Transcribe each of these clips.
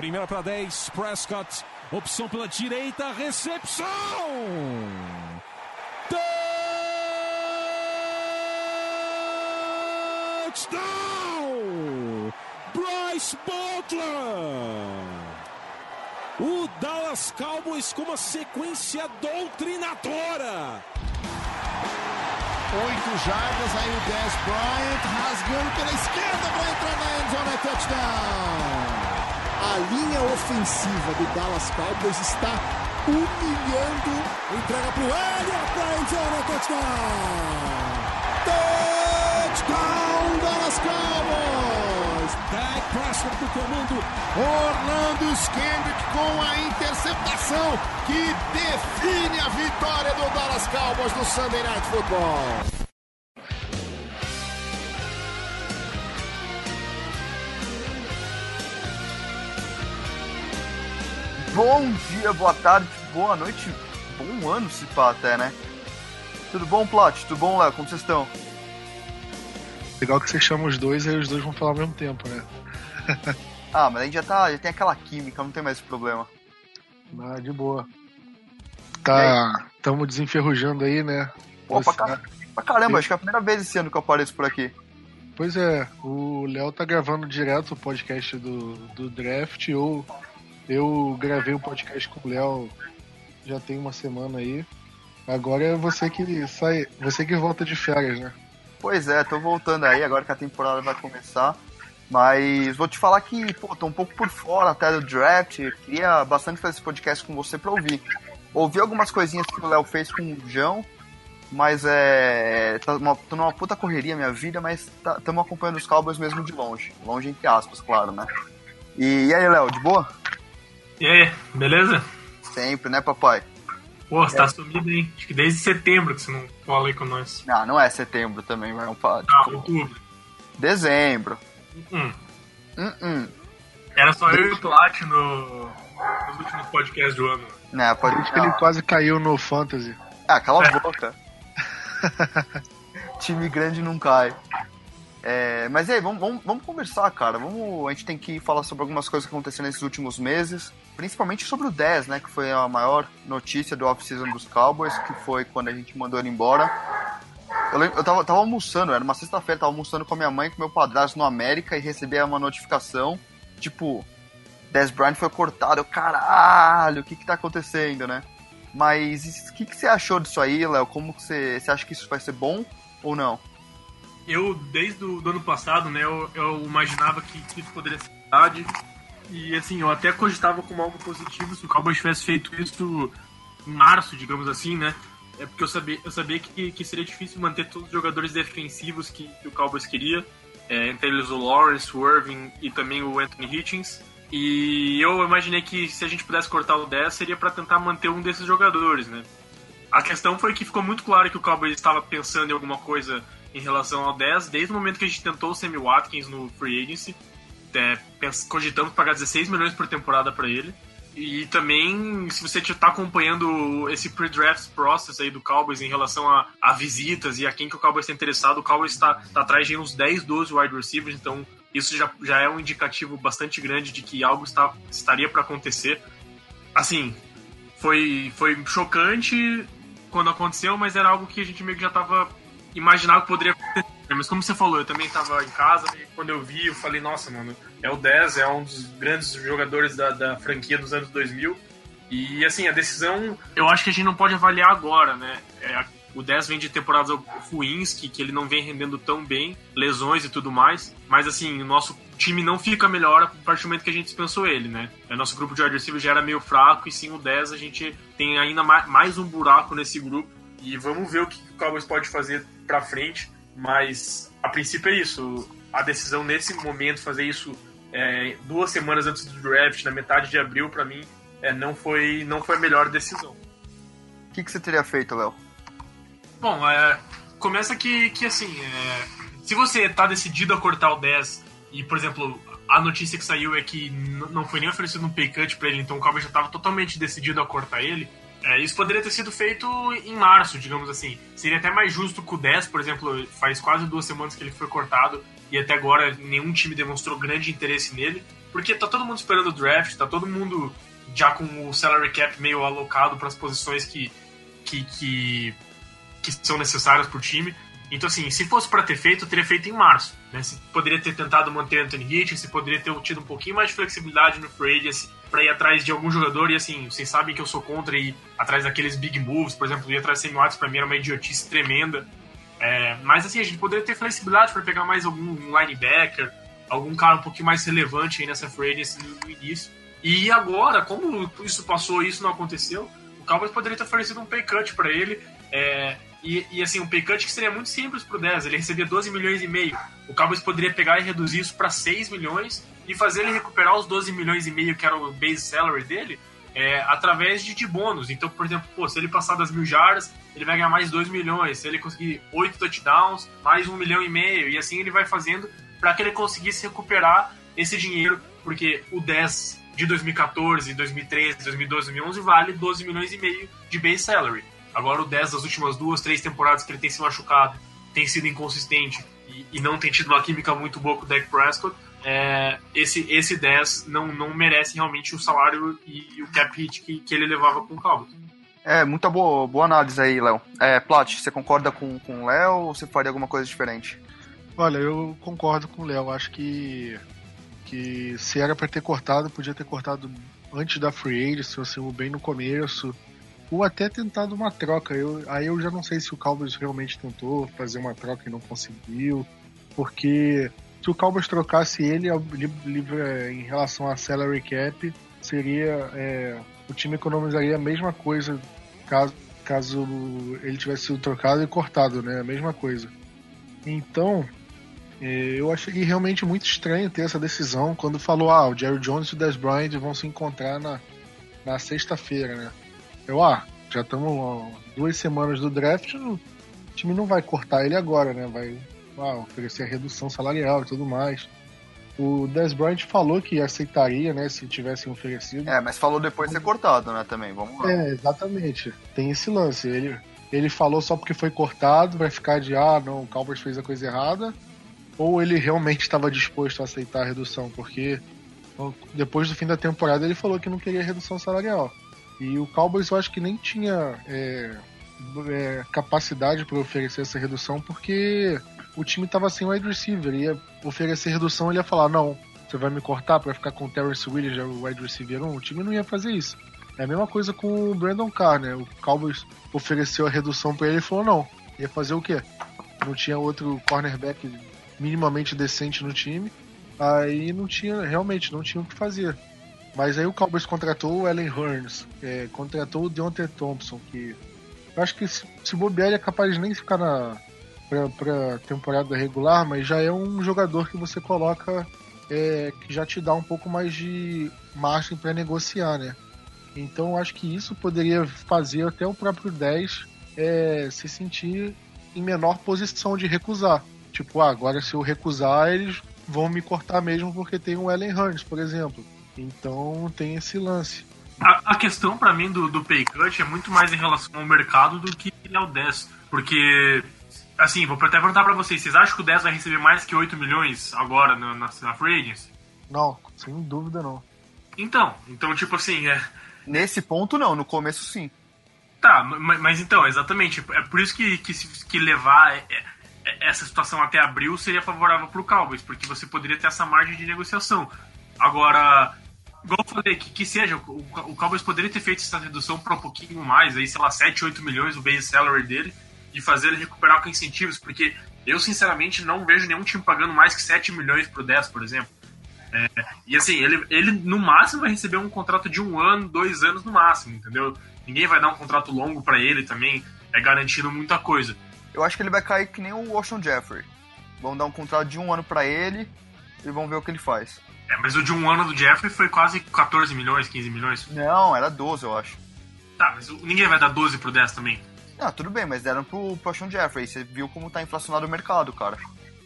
Primeira para 10, Prescott. Opção pela direita, recepção! Touchdown! Bryce Butler! O Dallas Cowboys com uma sequência doutrinadora. Oito jardas, aí o Dez Bryant rasgando pela esquerda para entrar na endzone, touchdown! A linha ofensiva do Dallas Cowboys está humilhando. Entrega para o Elliott para endzone, touchdown! Touchdown, Dallas Cowboys! Dak Prescott do comando. Orlando Skendrick com a interceptação que define a vitória do Dallas Cowboys no Sunday Night Football. Bom dia, boa tarde, boa noite, bom ano se pá até, né? Tudo bom, Plot? Tudo bom, Léo? Como vocês estão? Legal que você chama os dois e aí os dois vão falar ao mesmo tempo, né? Ah, mas a gente já tá, já tem aquela química, não tem mais esse problema. Ah, de boa. Tá, estamos desenferrujando aí, né? Pô, pra, car- pra caramba, acho que é a primeira vez esse ano que eu apareço por aqui. Pois é, o Léo tá gravando direto o podcast do, do draft, ou eu gravei o podcast com o Léo já tem uma semana aí. Agora é você que sai, você que volta de férias, né? Pois é, tô voltando aí, agora que a temporada vai começar. Mas vou te falar que, pô, tô um pouco por fora até do draft. Queria bastante fazer esse podcast com você pra ouvir. Ouvi algumas coisinhas que o Léo fez com o João, mas é. Tá uma, tô numa puta correria minha vida, mas estamos acompanhando os Cowboys mesmo de longe. Longe entre aspas, claro, né? E, e aí, Léo, de boa? E aí, beleza? Sempre, né, papai? Pô, você tá sumido, hein? Acho que desde setembro que você não fala aí com nós. Ah, não é setembro também, vai um pa- Ah, tipo, outubro. dezembro. Hum. Hum, hum. Era só eu e o Plat no, nos últimos podcasts do ano. Né, pode Por isso que ele quase caiu no Fantasy. Ah, cala a boca. Time grande não cai. É, mas e aí, vamos, vamos, vamos conversar, cara. Vamos, a gente tem que falar sobre algumas coisas que aconteceram nesses últimos meses. Principalmente sobre o 10, né? Que foi a maior notícia do off-season dos Cowboys, que foi quando a gente mandou ele embora. Eu, eu tava, tava almoçando, era uma sexta-feira, tava almoçando com a minha mãe e com meu padrasto no América e recebi uma notificação, tipo, Dez Bryant foi cortado. Eu, caralho, o que que tá acontecendo, né? Mas o que, que você achou disso aí, Léo? Como que você, você acha que isso vai ser bom ou não? Eu, desde o ano passado, né, eu, eu imaginava que isso poderia ser verdade. E assim, eu até cogitava como algo positivo se o Cowboys tivesse feito isso em março, digamos assim, né? É porque eu sabia, eu sabia que, que seria difícil manter todos os jogadores defensivos que, que o Cowboys queria. É, entre eles o Lawrence, o Irving e também o Anthony Hitchens. E eu imaginei que se a gente pudesse cortar o 10 seria para tentar manter um desses jogadores, né? A questão foi que ficou muito claro que o Cowboys estava pensando em alguma coisa em relação ao 10, desde o momento que a gente tentou o Sammy Watkins no Free Agency, é, cogitamos pagar 16 milhões por temporada para ele. E também, se você está acompanhando esse pre-draft process aí do Cowboys em relação a, a visitas e a quem que o Cowboys está interessado, o Cowboys está tá atrás de uns 10, 12 wide receivers, então isso já, já é um indicativo bastante grande de que algo está, estaria para acontecer. Assim, foi, foi chocante quando aconteceu, mas era algo que a gente meio que já tava imaginava que poderia acontecer. Mas como você falou, eu também tava em casa e quando eu vi, eu falei, nossa, mano, é o 10, é um dos grandes jogadores da, da franquia dos anos 2000. E assim, a decisão, eu acho que a gente não pode avaliar agora, né? É, o 10 vem de temporadas ruins, que, que ele não vem rendendo tão bem, lesões e tudo mais. Mas assim, o nosso time não fica melhor a partir do momento que a gente dispensou ele, né? O nosso grupo de receiver já era meio fraco, e sim o 10 a gente tem ainda ma- mais um buraco nesse grupo. E vamos ver o que o Cowboys pode fazer pra frente. Mas a princípio é isso. A decisão nesse momento, fazer isso é, duas semanas antes do draft, na metade de abril, pra mim, é, não, foi, não foi a melhor decisão. O que, que você teria feito, Léo? Bom, é, começa que, que assim, é, se você tá decidido a cortar o 10 e, por exemplo, a notícia que saiu é que não foi nem oferecido um pay cut pra ele, então o Cowboys já tava totalmente decidido a cortar ele, é, isso poderia ter sido feito em março, digamos assim. Seria até mais justo que o 10, por exemplo, faz quase duas semanas que ele foi cortado e até agora nenhum time demonstrou grande interesse nele, porque tá todo mundo esperando o draft, tá todo mundo já com o salary cap meio alocado para as posições que, que, que, que são necessárias para o time. Então, assim, se fosse para ter feito, teria feito em março. Né? Se poderia ter tentado manter Anthony Hitchens, se poderia ter tido um pouquinho mais de flexibilidade no free agency para ir atrás de algum jogador. E, assim, vocês sabem que eu sou contra ir atrás daqueles big moves. Por exemplo, ir atrás de Sammy Watts, para mim era uma idiotice tremenda. É, mas, assim, a gente poderia ter flexibilidade para pegar mais algum linebacker, algum cara um pouquinho mais relevante aí nessa free agency no, início. E agora, como isso passou e isso não aconteceu, o Cowboys poderia ter oferecido um pay cut para ele. É, e, e, assim, um pay cut que seria muito simples pro 10. Ele recebia 12 milhões e meio. O Cowboys poderia pegar e reduzir isso para 6 milhões e fazer ele recuperar os 12 milhões e meio que era o base salary dele é, através de, de bônus. Então, por exemplo, pô, se ele passar das mil jardas, ele vai ganhar mais 2 milhões. Se ele conseguir 8 touchdowns, mais 1 milhão e meio. E assim ele vai fazendo para que ele conseguisse recuperar esse dinheiro, porque o 10 de 2014, 2013, 2012, 2011 vale 12 milhões e meio de base salary. Agora o 10 das últimas duas, três temporadas que ele tem se machucado, tem sido inconsistente e, e não tem tido uma química muito boa com o Dak Prescott, é, esse, esse 10 não, não merece realmente o salário e, e o cap hit que, que ele levava com o Cowboys. É, muita boa, boa análise aí, Léo. É, Plat, você concorda com, com o Léo ou você faria alguma coisa diferente? Olha, eu concordo com o Léo. Acho que, que se era para ter cortado, podia ter cortado antes da free agency, assim, bem no começo ou até tentado uma troca. Eu, aí eu já não sei se o Cowboys realmente tentou fazer uma troca e não conseguiu, porque se o Cowboys trocasse ele em relação a salary cap, seria é, o time economizaria a mesma coisa caso, caso ele tivesse sido trocado e cortado, né? A mesma coisa. Então, é, eu achei realmente muito estranho ter essa decisão quando falou, ah, o Jerry Jones e o Des Bryant vão se encontrar na, na sexta-feira, né? Eu, ah, já estamos duas semanas do draft, o time não vai cortar ele agora, né? Vai ah, oferecer a redução salarial e tudo mais. O Des Bryant falou que aceitaria, né, se tivessem oferecido. É, mas falou depois de ser cortado, né, também, vamos lá. É, exatamente. Tem esse lance. Ele, ele falou só porque foi cortado, vai ficar de, ah, não, o Cowboys fez a coisa errada, ou ele realmente estava disposto a aceitar a redução, porque depois do fim da temporada ele falou que não queria redução salarial. E o Cowboys eu acho que nem tinha é, é, capacidade para oferecer essa redução porque o time estava sem wide receiver. Ia oferecer redução, ele ia falar: não, você vai me cortar para ficar com o Terrence Williams, o wide receiver 1. O time não ia fazer isso. É a mesma coisa com o Brandon Carr, né? O Cowboys ofereceu a redução para ele e falou: não, ia fazer o quê? Não tinha outro cornerback minimamente decente no time. Aí não tinha, realmente, não tinha o que fazer. Mas aí o Cowboys contratou o Ellen Hearns, é, contratou o Deontay Thompson, que eu acho que se, se bobear ele é capaz de nem ficar na pra temporada regular, mas já é um jogador que você coloca é, que já te dá um pouco mais de margem para negociar, né? Então acho que isso poderia fazer até o próprio 10 é, se sentir em menor posição de recusar. Tipo, ah, agora se eu recusar, eles vão me cortar mesmo porque tem o Ellen Hearns, por exemplo. Então tem esse lance. A, a questão para mim do, do pay cut é muito mais em relação ao mercado do que ao 10. Porque, assim, vou até perguntar para vocês: vocês acham que o 10 vai receber mais que 8 milhões agora na, na, na Free Agents? Não, sem dúvida não. Então, então tipo assim. É... Nesse ponto não, no começo sim. Tá, mas, mas então, exatamente. É por isso que, que, que levar é, é, essa situação até abril seria favorável pro Cowboys, porque você poderia ter essa margem de negociação. Agora, igual eu falei, que, que seja, o, o Cowboys poderia ter feito essa redução para um pouquinho mais, aí, sei lá, 7, 8 milhões o base salary dele, e fazer ele recuperar com incentivos, porque eu, sinceramente, não vejo nenhum time pagando mais que 7 milhões pro 10, por exemplo. É, e assim, ele, ele no máximo vai receber um contrato de um ano, dois anos no máximo, entendeu? Ninguém vai dar um contrato longo para ele também, é garantindo muita coisa. Eu acho que ele vai cair que nem o Ocean Jeffrey. Vão dar um contrato de um ano para ele e vão ver o que ele faz. É, mas o de um ano do Jeffrey foi quase 14 milhões, 15 milhões. Não, era 12, eu acho. Tá, mas ninguém vai dar 12 pro 10 também. Ah, tudo bem, mas deram pro, pro Sean Jeffrey. Você viu como tá inflacionado o mercado, cara.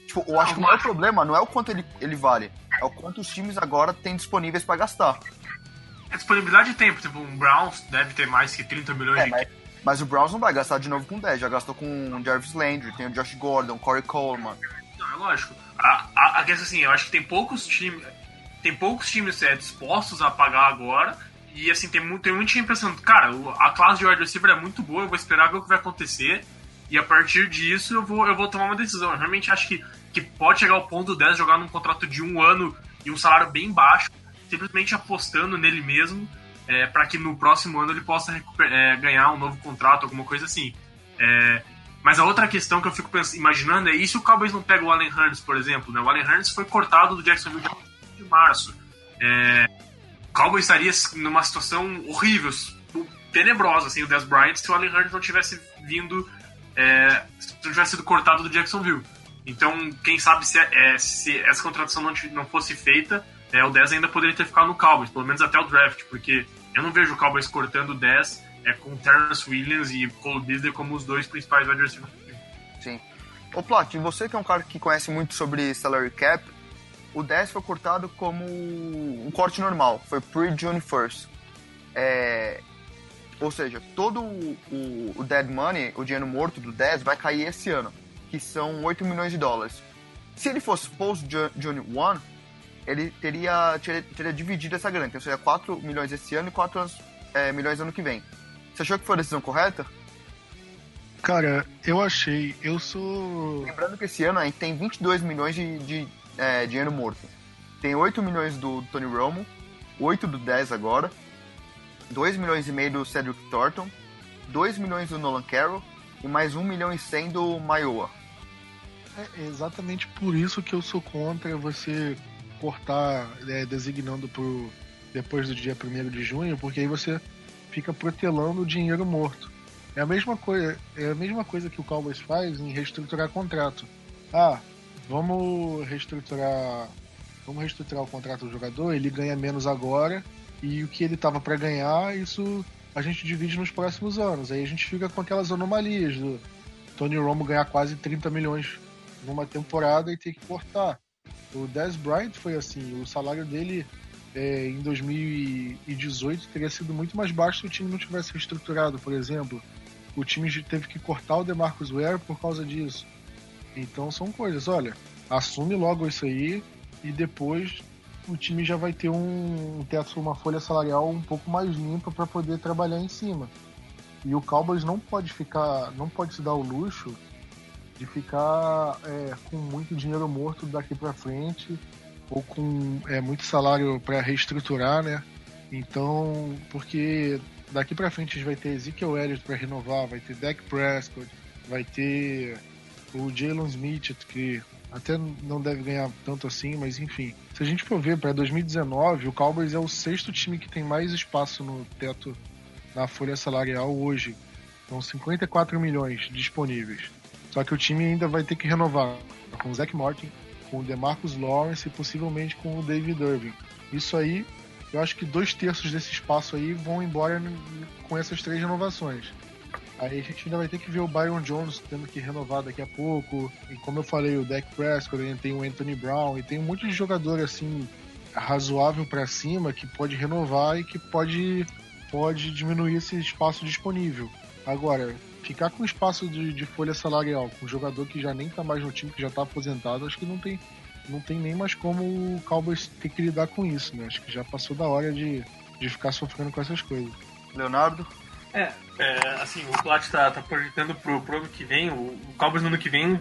Tipo, eu acho que o maior problema não é o quanto ele, ele vale, é o quanto os times agora têm disponíveis para gastar. É disponibilidade de tempo, tipo, um Browns deve ter mais que 30 milhões é, de. Mas, mas, o Browns não vai gastar de novo com 10, já gastou com o Jarvis Landry, tem o Josh Gordon, Corey Coleman. Não, é lógico. A, a, a questão assim, eu acho que tem poucos times. Tem poucos times é, dispostos a pagar agora. E assim, tem, muito, tem muito time pensando, cara, a classe de wide receiver é muito boa, eu vou esperar ver o que vai acontecer. E a partir disso eu vou, eu vou tomar uma decisão. Eu realmente acho que, que pode chegar ao ponto do 10 jogar num contrato de um ano e um salário bem baixo, simplesmente apostando nele mesmo, é, para que no próximo ano ele possa é, ganhar um novo contrato, alguma coisa assim. É, mas a outra questão que eu fico pensando, imaginando é: e se o Cowboys não pega o Allen Hurns, por exemplo? Né? O Allen Hurns foi cortado do Jacksonville de março. É, Cowboys estaria numa situação horrível, tenebrosa, assim, o Dez Bryant, se o Allen Hurns não tivesse vindo, é, se não tivesse sido cortado do Jacksonville. Então, quem sabe se, é, se essa contratação não, não fosse feita, é, o 10 ainda poderia ter ficado no Cowboys, pelo menos até o draft, porque eu não vejo o Cowboys cortando o 10 é, com Terrence Williams e Cole Beasley como os dois principais wide receivers. Sim. Ô Plat, você que é um cara que conhece muito sobre salary cap, o 10 foi cortado como um corte normal, foi pre-June 1st. É, ou seja, todo o, o, o, dead money, o dinheiro morto do 10 vai cair esse ano, que são 8 milhões de dólares. Se ele fosse post-June 1, ele teria, teria, teria, dividido essa grana, então seria 4 milhões esse ano e 4 é, milhões ano que vem. Você achou que foi a decisão correta? Cara, eu achei. Eu sou. Lembrando que esse ano a gente tem 22 milhões de, de é, dinheiro morto. Tem 8 milhões do Tony Romo, 8 do 10 agora, 2 milhões e meio do Cedric Thornton, 2 milhões do Nolan Carroll e mais 1 milhão e 100 do Maioa. É exatamente por isso que eu sou contra você cortar é, designando pro depois do dia 1 de junho, porque aí você fica protelando o dinheiro morto. É a mesma coisa, é a mesma coisa que o Cowboys faz em reestruturar contrato. Ah, vamos reestruturar, vamos reestruturar o contrato do jogador, ele ganha menos agora e o que ele tava para ganhar, isso a gente divide nos próximos anos. Aí a gente fica com aquelas anomalias do Tony Romo ganhar quase 30 milhões numa temporada e ter que cortar. O Dez Bryant foi assim, o salário dele é, em 2018 teria sido muito mais baixo se o time não tivesse reestruturado, por exemplo. O time teve que cortar o DeMarcus Ware por causa disso. Então são coisas, olha, assume logo isso aí e depois o time já vai ter um, teto, uma folha salarial um pouco mais limpa para poder trabalhar em cima. E o Cowboys não pode ficar, não pode se dar o luxo de ficar é, com muito dinheiro morto daqui para frente ou com é, muito salário para reestruturar, né? Então, porque daqui para frente a gente vai ter Ezekiel Elliott para renovar, vai ter Dak Prescott, vai ter o Jalen Smith, que até não deve ganhar tanto assim, mas enfim. Se a gente for ver para 2019, o Cowboys é o sexto time que tem mais espaço no teto na folha salarial hoje. São 54 milhões disponíveis. Só que o time ainda vai ter que renovar com o Zach Martin, com o DeMarcus Lawrence e possivelmente com o David Irving. Isso aí, eu acho que dois terços desse espaço aí vão embora com essas três renovações. Aí a gente ainda vai ter que ver o Byron Jones tendo que renovar daqui a pouco. E como eu falei, o Dak Prescott, tem o Anthony Brown, e tem um monte de jogador assim razoável para cima que pode renovar e que pode, pode diminuir esse espaço disponível. Agora, ficar com espaço de, de folha salarial com um jogador que já nem tá mais no time, que já tá aposentado, acho que não tem, não tem nem mais como o Cowboys ter que lidar com isso, né? Acho que já passou da hora de, de ficar sofrendo com essas coisas. Leonardo? É, é assim, o Plat tá, tá projetando pro, pro ano que vem, o, o Cowboys no ano que vem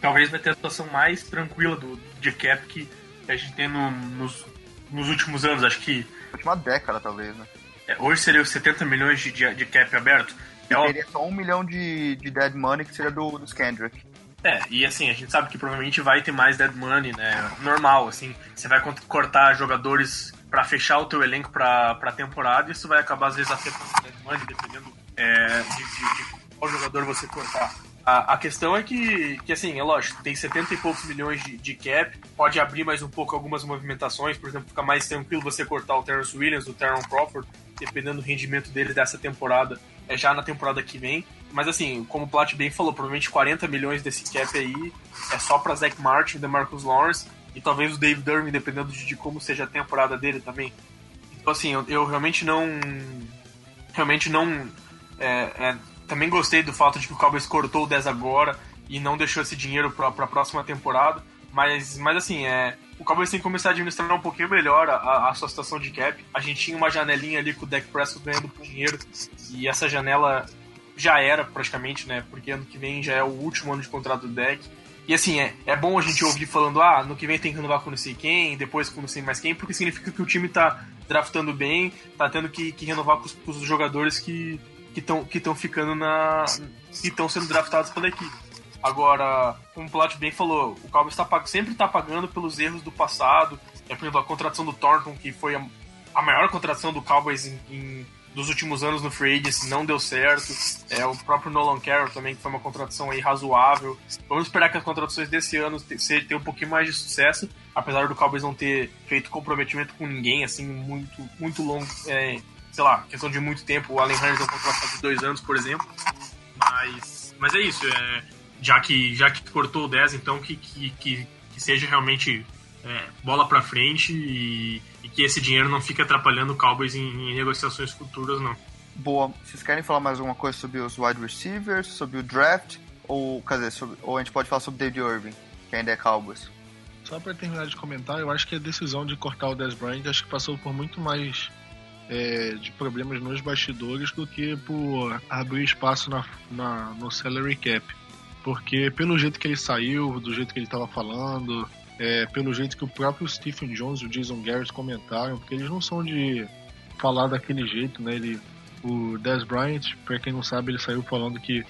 talvez vai ter a situação mais tranquila do, de cap que a gente tem no, nos, nos últimos anos, acho que... Última década, talvez, né? É, hoje seria os 70 milhões de, de, de cap aberto. É teria só um milhão de, de dead money que seria do, dos Kendrick. É, e assim, a gente sabe que provavelmente vai ter mais dead money, né? Normal, assim. Você vai cortar jogadores para fechar o teu elenco pra, pra temporada isso vai acabar às vezes afetando dead money, dependendo é, de, de, de qual jogador você cortar. A, a, questão é que, que, assim, é lógico, tem 70 e poucos milhões de, de, cap, pode abrir mais um pouco algumas movimentações, por exemplo, fica mais tranquilo você cortar o Terrence Williams, o Terron Crawford, dependendo do rendimento deles dessa temporada, é já na temporada que vem. Mas assim, como o Plat bem falou, provavelmente 40 milhões desse cap aí é só para Zach Martin, Marcus Lawrence e talvez o Dave Durham, dependendo de, como seja a temporada dele também. Então assim, eu, eu realmente não. Realmente não. É, é, também gostei do fato de que o Cowboys cortou o 10 agora e não deixou esse dinheiro para a próxima temporada. Mas, mas assim, é, o Cowboys tem que começar a administrar um pouquinho melhor a, a sua situação de cap. A gente tinha uma janelinha ali com o Dak Prescott ganhando dinheiro e essa janela já era praticamente, né? Porque ano que vem já é o último ano de contrato do Dak. E assim, é, é bom a gente ouvir falando, ah, no que vem tem que renovar com não sei quem, depois com não sei mais quem, porque significa que o time tá draftando bem, tá tendo que, que renovar com os, com os jogadores que estão que que ficando na. que estão sendo draftados pela equipe. Agora, como o Plat bem falou, o Cowboys tá, sempre está pagando pelos erros do passado. É, por exemplo, a contratação do Thornton, que foi a, a maior contratação do Cowboys em, em dos últimos anos no free agency não deu certo. É, o próprio Nolan Carroll também, que foi uma contratação aí razoável. Vamos esperar que as contratações desse ano tenham um pouquinho mais de sucesso, apesar do Cowboys não ter feito comprometimento com ninguém, assim, muito, muito longo, é, sei lá, questão de muito tempo. O Allen Hurns é um contrato de dois anos, por exemplo. Mas, mas é isso, é, já, que, já que cortou o 10, então que, que, que, que seja realmente é, bola para frente e que esse dinheiro não fique atrapalhando o Cowboys em, em negociações futuras, não. Boa. Vocês querem falar mais alguma coisa sobre os wide receivers, sobre o draft? Ou, quer dizer, sobre, ou a gente pode falar sobre David Irving, que ainda é Cowboys? Só para terminar de comentar, eu acho que a decisão de cortar o Dez Bryant acho que passou por muito mais é, de problemas nos bastidores do que por abrir espaço na, na, no salary cap. Porque pelo jeito que ele saiu, do jeito que ele estava falando, é, pelo jeito que o próprio Stephen Jones e o Jason Garrett comentaram, porque eles não são de falar daquele jeito, né? Ele, o Dez Bryant, para quem não sabe, ele saiu falando que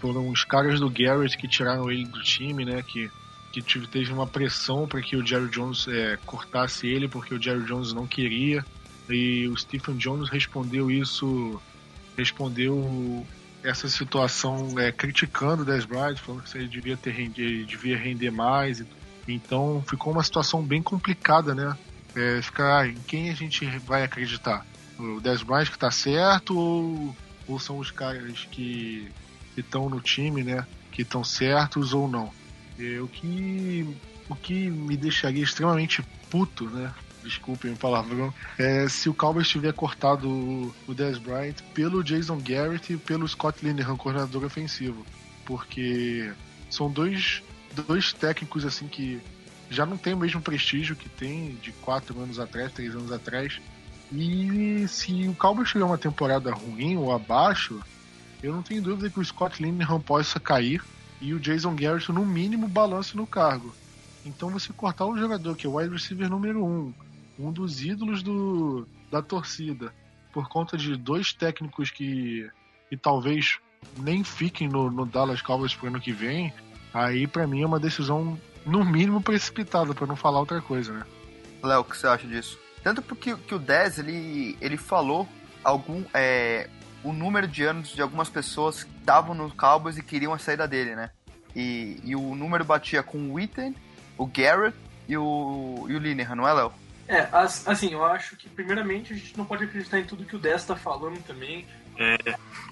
foram os caras do Garrett que tiraram ele do time, né? Que, que teve uma pressão para que o Jerry Jones é, cortasse ele, porque o Jerry Jones não queria. E o Stephen Jones respondeu isso, respondeu essa situação é, criticando o Dez Bryant, falando que ele devia, ter, ele devia render mais e tudo então ficou uma situação bem complicada, né? É, ficar em quem a gente vai acreditar? O Dez Bryant que tá certo ou, ou são os caras que estão no time, né? Que estão certos ou não? É, o que o que me deixaria extremamente puto, né? Desculpem o palavrão. É se o Cowboys tiver cortado o, o Dez Bryant pelo Jason Garrett e pelo Scott Linehan, coordenador ofensivo. Porque são dois dois técnicos assim que já não tem o mesmo prestígio que tem de quatro anos atrás, três anos atrás. E se o Cowboys tiver uma temporada ruim ou abaixo, eu não tenho dúvida que o Scott Linehan possa cair e o Jason Garrett, no mínimo, balance no cargo. Então você cortar um jogador que é o wide receiver número um, um dos ídolos do, da torcida, por conta de dois técnicos que, que talvez nem fiquem no, no Dallas Cowboys pro ano que vem, Aí, para mim, é uma decisão, no mínimo, precipitada, para não falar outra coisa, né? Léo, o que você acha disso? Tanto porque que o 10, ele, ele falou algum, é, o número de anos de algumas pessoas que estavam no Cowboys e queriam a saída dele, né? E, e o número batia com o Witten, o Garrett e o, e o Linehan, não é, Léo? É, assim, eu acho que primeiramente a gente não pode acreditar em tudo que o 10 tá falando também. É,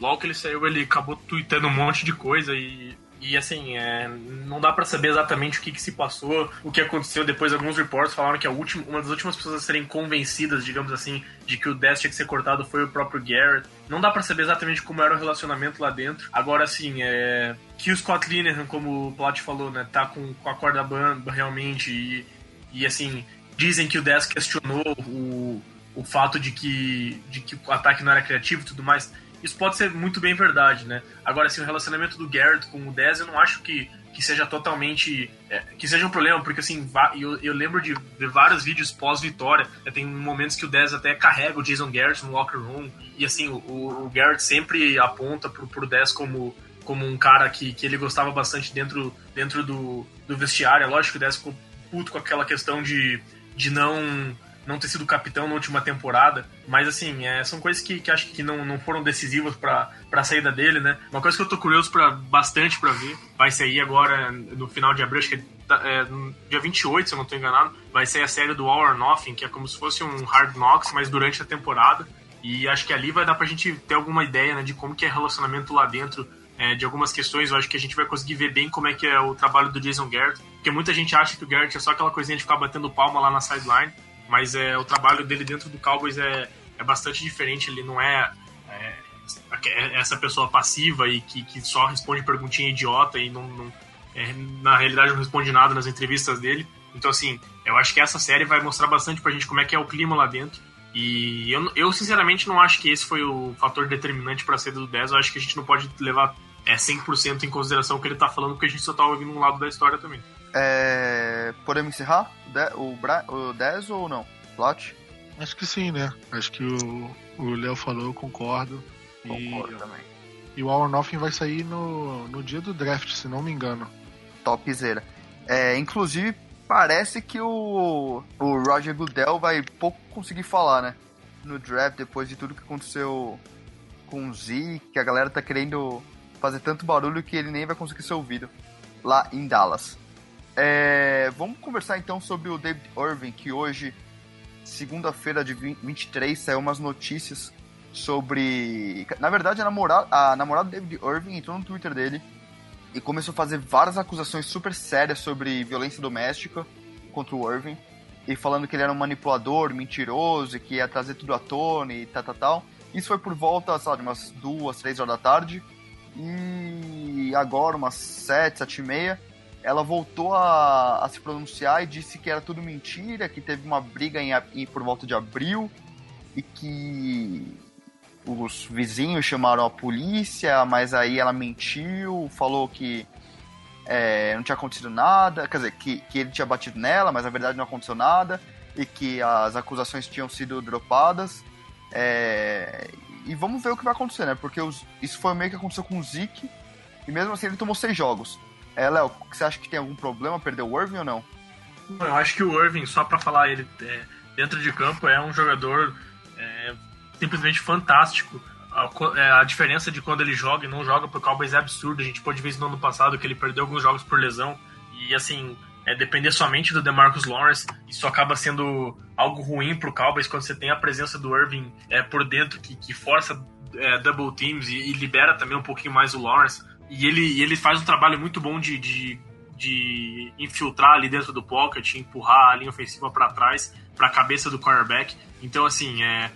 logo que ele saiu, ele acabou tweetando um monte de coisa e e assim, é, não dá para saber exatamente o que, que, se passou, o que aconteceu. Depois, alguns reportes falaram que a última, uma das últimas pessoas a serem convencidas, digamos assim, de que o Death tinha que ser cortado foi o próprio Garrett. Não dá para saber exatamente como era o relacionamento lá dentro. Agora, assim, é, que o Scott Linehan, como o Plot falou, né, tá com, com a corda bamba realmente. E, e assim, dizem que o Death questionou o, o fato de que, de que o ataque não era criativo e tudo mais isso pode ser muito bem verdade, né? Agora, assim, o relacionamento do Garrett com o Dez, eu não acho que, que seja totalmente. É, que seja um problema, porque, assim, eu, eu lembro de, de vários vídeos pós-vitória. Né? Tem momentos que o Dez até carrega o Jason Garrett no locker room, e, assim, o, o Garrett sempre aponta pro, pro Dez como como um cara que, que ele gostava bastante dentro, dentro do, do vestiário. É lógico que o Dez ficou puto com aquela questão de, de não não ter sido capitão na última temporada, mas assim, é, são coisas que, que acho que não, não foram decisivas para a saída dele, né? Uma coisa que eu tô curioso para bastante para ver, vai sair agora no final de abril, acho que é, é, dia 28, se eu não tô enganado, vai ser a série do All or Nothing, que é como se fosse um Hard Knocks, mas durante a temporada. E acho que ali vai dar pra gente ter alguma ideia né, de como que é relacionamento lá dentro é, de algumas questões, eu acho que a gente vai conseguir ver bem como é que é o trabalho do Jason Garrett, porque muita gente acha que o Garrett é só aquela coisinha de ficar batendo palma lá na sideline, mas é, o trabalho dele dentro do Cowboys é, é bastante diferente. Ele não é, é, é essa pessoa passiva e que, que só responde perguntinha idiota e não, não, é, na realidade não responde nada nas entrevistas dele. Então, assim, eu acho que essa série vai mostrar bastante pra gente como é que é o clima lá dentro. E eu, eu sinceramente, não acho que esse foi o fator determinante pra ser do 10. Eu acho que a gente não pode levar é, 100% em consideração o que ele tá falando, porque a gente só tá ouvindo um lado da história também. É... Podemos encerrar o, Bra... o 10 ou não? Plot? Acho que sim, né? Acho que o Léo falou, eu concordo. Concordo e... também. E o Hour Nothing vai sair no, no dia do draft, se não me engano. Topzera. É, inclusive, parece que o, o Roger Goodell vai pouco conseguir falar, né? No draft, depois de tudo que aconteceu com o Z, que a galera tá querendo fazer tanto barulho que ele nem vai conseguir ser ouvido lá em Dallas. É, vamos conversar então sobre o David Irving, que hoje, segunda-feira de 23, saiu umas notícias sobre. Na verdade, a namorada, a namorada do David Irving entrou no Twitter dele e começou a fazer várias acusações super sérias sobre violência doméstica contra o Irving. E falando que ele era um manipulador, mentiroso, e que ia trazer tudo à tona e tal, tal, tal. Isso foi por volta, sabe, umas duas, três horas da tarde. E agora, umas sete, sete e meia, ela voltou a, a se pronunciar e disse que era tudo mentira, que teve uma briga em, em por volta de abril e que os vizinhos chamaram a polícia, mas aí ela mentiu, falou que é, não tinha acontecido nada, quer dizer, que, que ele tinha batido nela, mas na verdade não aconteceu nada, e que as acusações tinham sido dropadas. É, e vamos ver o que vai acontecer, né? Porque os, isso foi meio que aconteceu com o Zeke, e mesmo assim ele tomou seis jogos. É, Léo, você acha que tem algum problema perder o Irving ou não? Eu acho que o Irving, só para falar ele é, dentro de campo, é um jogador é, simplesmente fantástico. A, é, a, diferença de quando ele joga e não joga pro Cowboys é absurda. A gente pôde ver isso no ano passado, que ele perdeu alguns jogos por lesão. E assim, é, depender somente do DeMarcus Lawrence, isso acaba sendo algo ruim pro Cowboys quando você tem a presença do Irving é, por dentro, que, que força é, double teams e, e, libera também um pouquinho mais o Lawrence. E ele, e ele faz um trabalho muito bom de, de, de infiltrar ali dentro do pocket, empurrar a linha ofensiva para trás, para a cabeça do quarterback. Então, assim, é,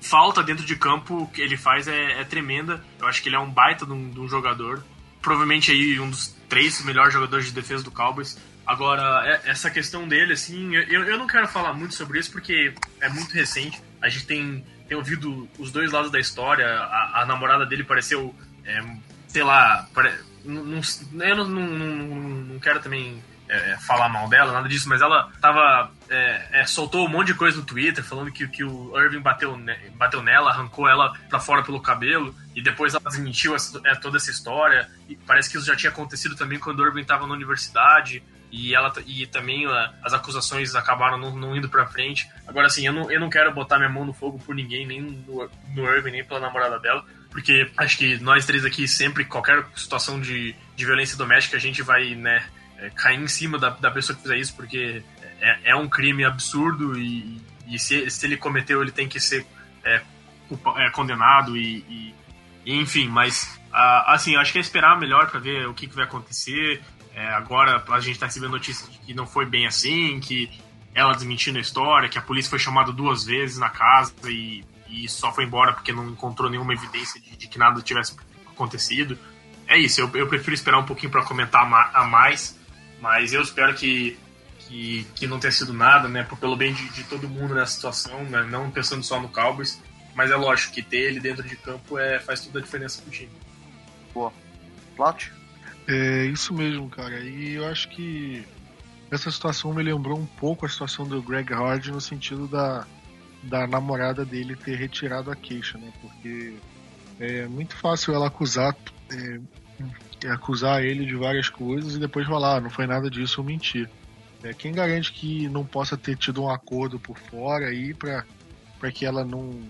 falta dentro de campo que ele faz é, é tremenda. Eu acho que ele é um baita de um, de um, jogador. Provavelmente aí um dos três melhores jogadores de defesa do Cowboys. Agora, é, essa questão dele, assim, eu, eu não quero falar muito sobre isso porque é muito recente. A gente tem, tem ouvido os dois lados da história. A, a namorada dele pareceu, é, sei lá, não, eu não, não, não quero também é, é, falar mal dela, nada disso, mas ela tava. É, é, soltou um monte de coisa no Twitter falando que, que o Irving bateu, ne, bateu nela, arrancou ela pra fora pelo cabelo, e depois ela desmentiu essa, é, toda essa história. E parece que isso já tinha acontecido também quando o Irving tava na universidade. E, ela, e também as acusações acabaram não, não, indo pra frente. Agora, assim, eu não, eu não quero botar minha mão no fogo por ninguém, nem no, no Irving, nem pela namorada dela porque acho que nós três aqui sempre, qualquer situação de, de violência doméstica, a gente vai, né, é, cair em cima da, da pessoa que fizer isso, porque é, é um crime absurdo e, e se, se, ele cometeu, ele tem que ser é, é condenado e, e, enfim, mas assim, acho que é esperar melhor para ver o que, que vai acontecer. É, agora a gente está recebendo notícias de que não foi bem assim, que ela desmentindo a história, que a polícia foi chamada duas vezes na casa e, e só foi embora porque não encontrou nenhuma evidência de, de que nada tivesse acontecido. É isso, eu, eu prefiro esperar um pouquinho para comentar a mais mas eu espero que, que, que não tenha sido nada, né? Pelo bem de, de todo mundo nessa situação, né? não pensando só no Cowboys. Mas é lógico que ter ele dentro de campo é, faz toda a diferença pro time. Boa. Plot? É isso mesmo, cara. E eu acho que essa situação me lembrou um pouco a situação do Greg Hard no sentido da, da namorada dele ter retirado a queixa, né? Porque é muito fácil ela acusar é, acusar ele de várias coisas e depois falar, ah, não foi nada disso, eu menti. É, quem garante que não possa ter tido um acordo por fora aí para que ela não,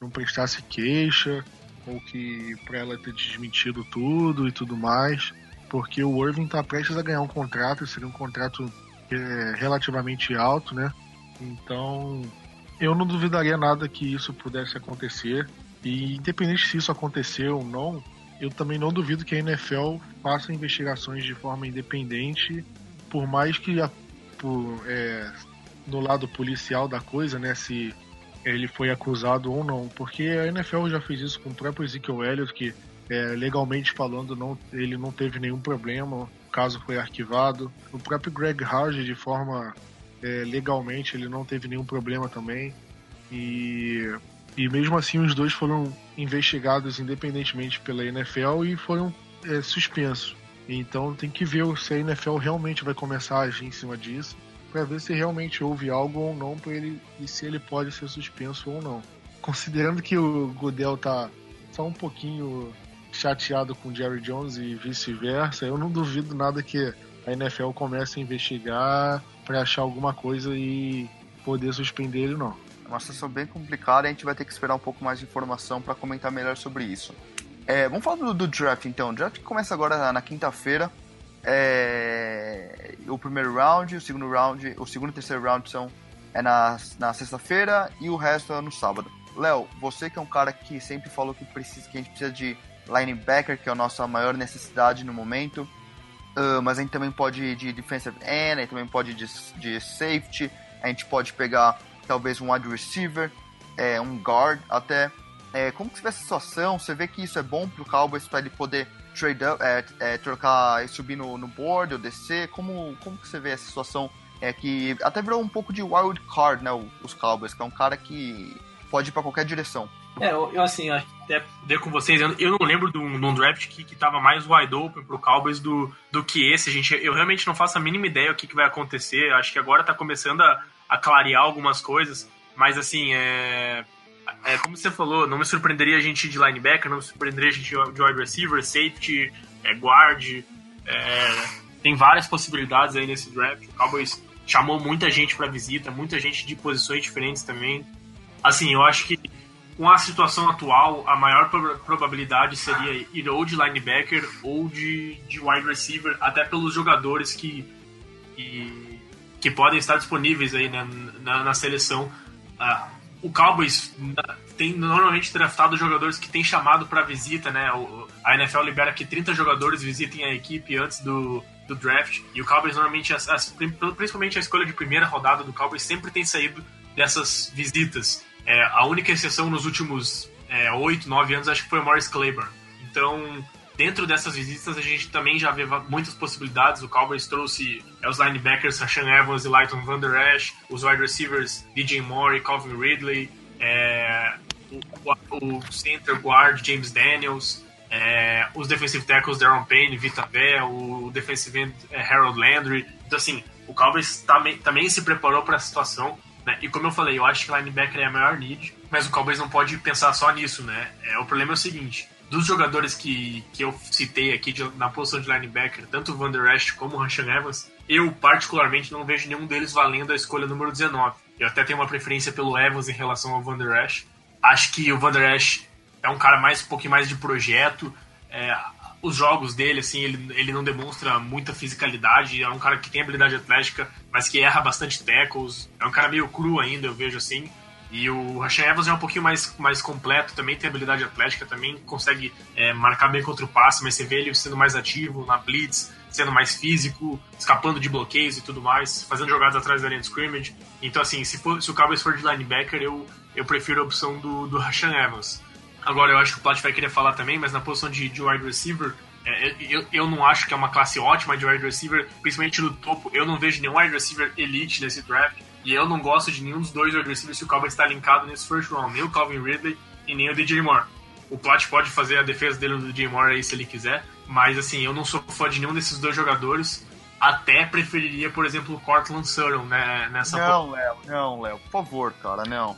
não prestasse queixa ou que para ela ter desmentido tudo e tudo mais, porque o Irving está prestes a ganhar um contrato, seria um contrato é, relativamente alto, né? Então eu não duvidaria nada que isso pudesse acontecer. E independente se isso acontecer ou não, eu também não duvido que a NFL faça investigações de forma independente, por mais que a, por, é, no lado policial da coisa, né, se ele foi acusado ou não, porque a NFL já fez isso com o próprio Ezekiel Elliott, que é, legalmente falando não, ele não teve nenhum problema caso foi arquivado. O próprio Greg Hard, de forma é, legalmente, ele não teve nenhum problema também. E, e mesmo assim, os dois foram investigados independentemente pela NFL e foram é, suspensos. Então tem que ver se a NFL realmente vai começar a agir em cima disso para ver se realmente houve algo ou não para ele e se ele pode ser suspenso ou não. Considerando que o Goodell tá só um pouquinho chateado com o Jerry Jones e vice-versa, eu não duvido nada que a NFL comece a investigar para achar alguma coisa e poder suspender ele não. É uma situação bem complicada a gente vai ter que esperar um pouco mais de informação para comentar melhor sobre isso. É, vamos falar do, do, draft então. O draft começa agora na, na quinta-feira. É, o primeiro round, o segundo round, o segundo e terceiro round são é na, na sexta-feira e o resto é no sábado. Léo, você que é um cara que sempre falou que precisa, que a gente precisa de linebacker, que é a nossa maior necessidade no momento. Uh, mas a gente também pode ir de defensive end, a gente também pode ir de, de safety, a gente pode pegar talvez um wide receiver, é, um guard até. É, como que você vê essa situação? Você vê que isso é bom pro Cowboys para ele poder trade up, é, é, trocar e subir no, no board ou descer? Como, como que você vê essa situação? É que até virou um pouco de wild card, né? Os Cowboys, que é um cara que pode ir para qualquer direção. É, eu, assim, até ver com vocês, eu, não lembro de um, de um draft que, que tava mais wide open pro Cowboys do, do que esse. Gente, eu realmente não faço a mínima ideia o que, que vai acontecer. Acho que agora tá começando a, a clarear algumas coisas, mas assim, é, é como você falou, não me surpreenderia a gente de linebacker, não me surpreenderia a gente de wide receiver, safety, é, guard. É, tem várias possibilidades aí nesse draft. O Cowboys chamou muita gente para visita, muita gente de posições diferentes também. Assim, eu acho que com a situação atual, a maior probabilidade seria ir ou de linebacker ou de, de wide receiver, até pelos jogadores que, que, que podem estar disponíveis aí né, na, na, seleção. Uh, o Cowboys tem normalmente draftado jogadores que tem chamado para visita, né? O, a NFL libera que 30 jogadores visitem a equipe antes do, do draft. E o Cowboys normalmente, as, as, principalmente a escolha de primeira rodada do Cowboys, sempre tem saído dessas visitas. É, a única exceção nos últimos é, 8, 9 anos acho que foi o Morris Claiborne. Então, dentro dessas visitas, a gente também já vê muitas possibilidades. O Cowboys trouxe é, os linebackers Rashan Evans e Lighton Van Der Esch, os wide receivers DJ Moore e Calvin Ridley, é, o, o, center guard James Daniels, é, os defensive tackles Darren Payne, Vita Vé, o defensive end é, Harold Landry. Então, assim, o Cowboys também, também se preparou para a situação. Né? E como eu falei, eu acho que linebacker é a maior need, mas o Cowboys não pode pensar só nisso, né? É, o problema é o seguinte, dos jogadores que, que eu citei aqui de, na posição de linebacker, tanto o Van Der Esch como o Rashan Evans, eu particularmente não vejo nenhum deles valendo a escolha número 19. Eu até tenho uma preferência pelo Evans em relação ao Van Der Esch. Acho que o Van Der Esch é um cara mais um pouquinho mais de projeto. É, os jogos dele, assim, ele, ele não demonstra muita fisicalidade. É um cara que tem habilidade atlética, mas que erra bastante tackles. É um cara meio cru ainda, eu vejo assim. E o Rashan Evans é um pouquinho mais, mais completo, também tem habilidade atlética, também consegue é, marcar bem contra o passe, mas você vê ele sendo mais ativo na blitz, sendo mais físico, escapando de bloqueios e tudo mais, fazendo jogadas atrás da linha de scrimmage. Então, assim, se, for, se o Cowboys for de linebacker, eu, eu prefiro a opção do, do Rashan Evans. Agora, eu acho que o Plat vai querer falar também, mas na posição de, de wide receiver, é, eu, eu não acho que é uma classe ótima de wide receiver, principalmente no topo. Eu não vejo nenhum wide receiver elite nesse draft. E eu não gosto de nenhum dos dois wide receivers se o Cowboys está linkado nesse first round, nem o Calvin Ridley e nem o DJ Moore. O Plat pode fazer a defesa dele do DJ Moore aí se ele quiser, mas assim, eu não sou fã de nenhum desses dois jogadores. Até preferiria, por exemplo, o Cortland Sutton né, nessa. Não, Léo, não, Léo, por favor, cara, não.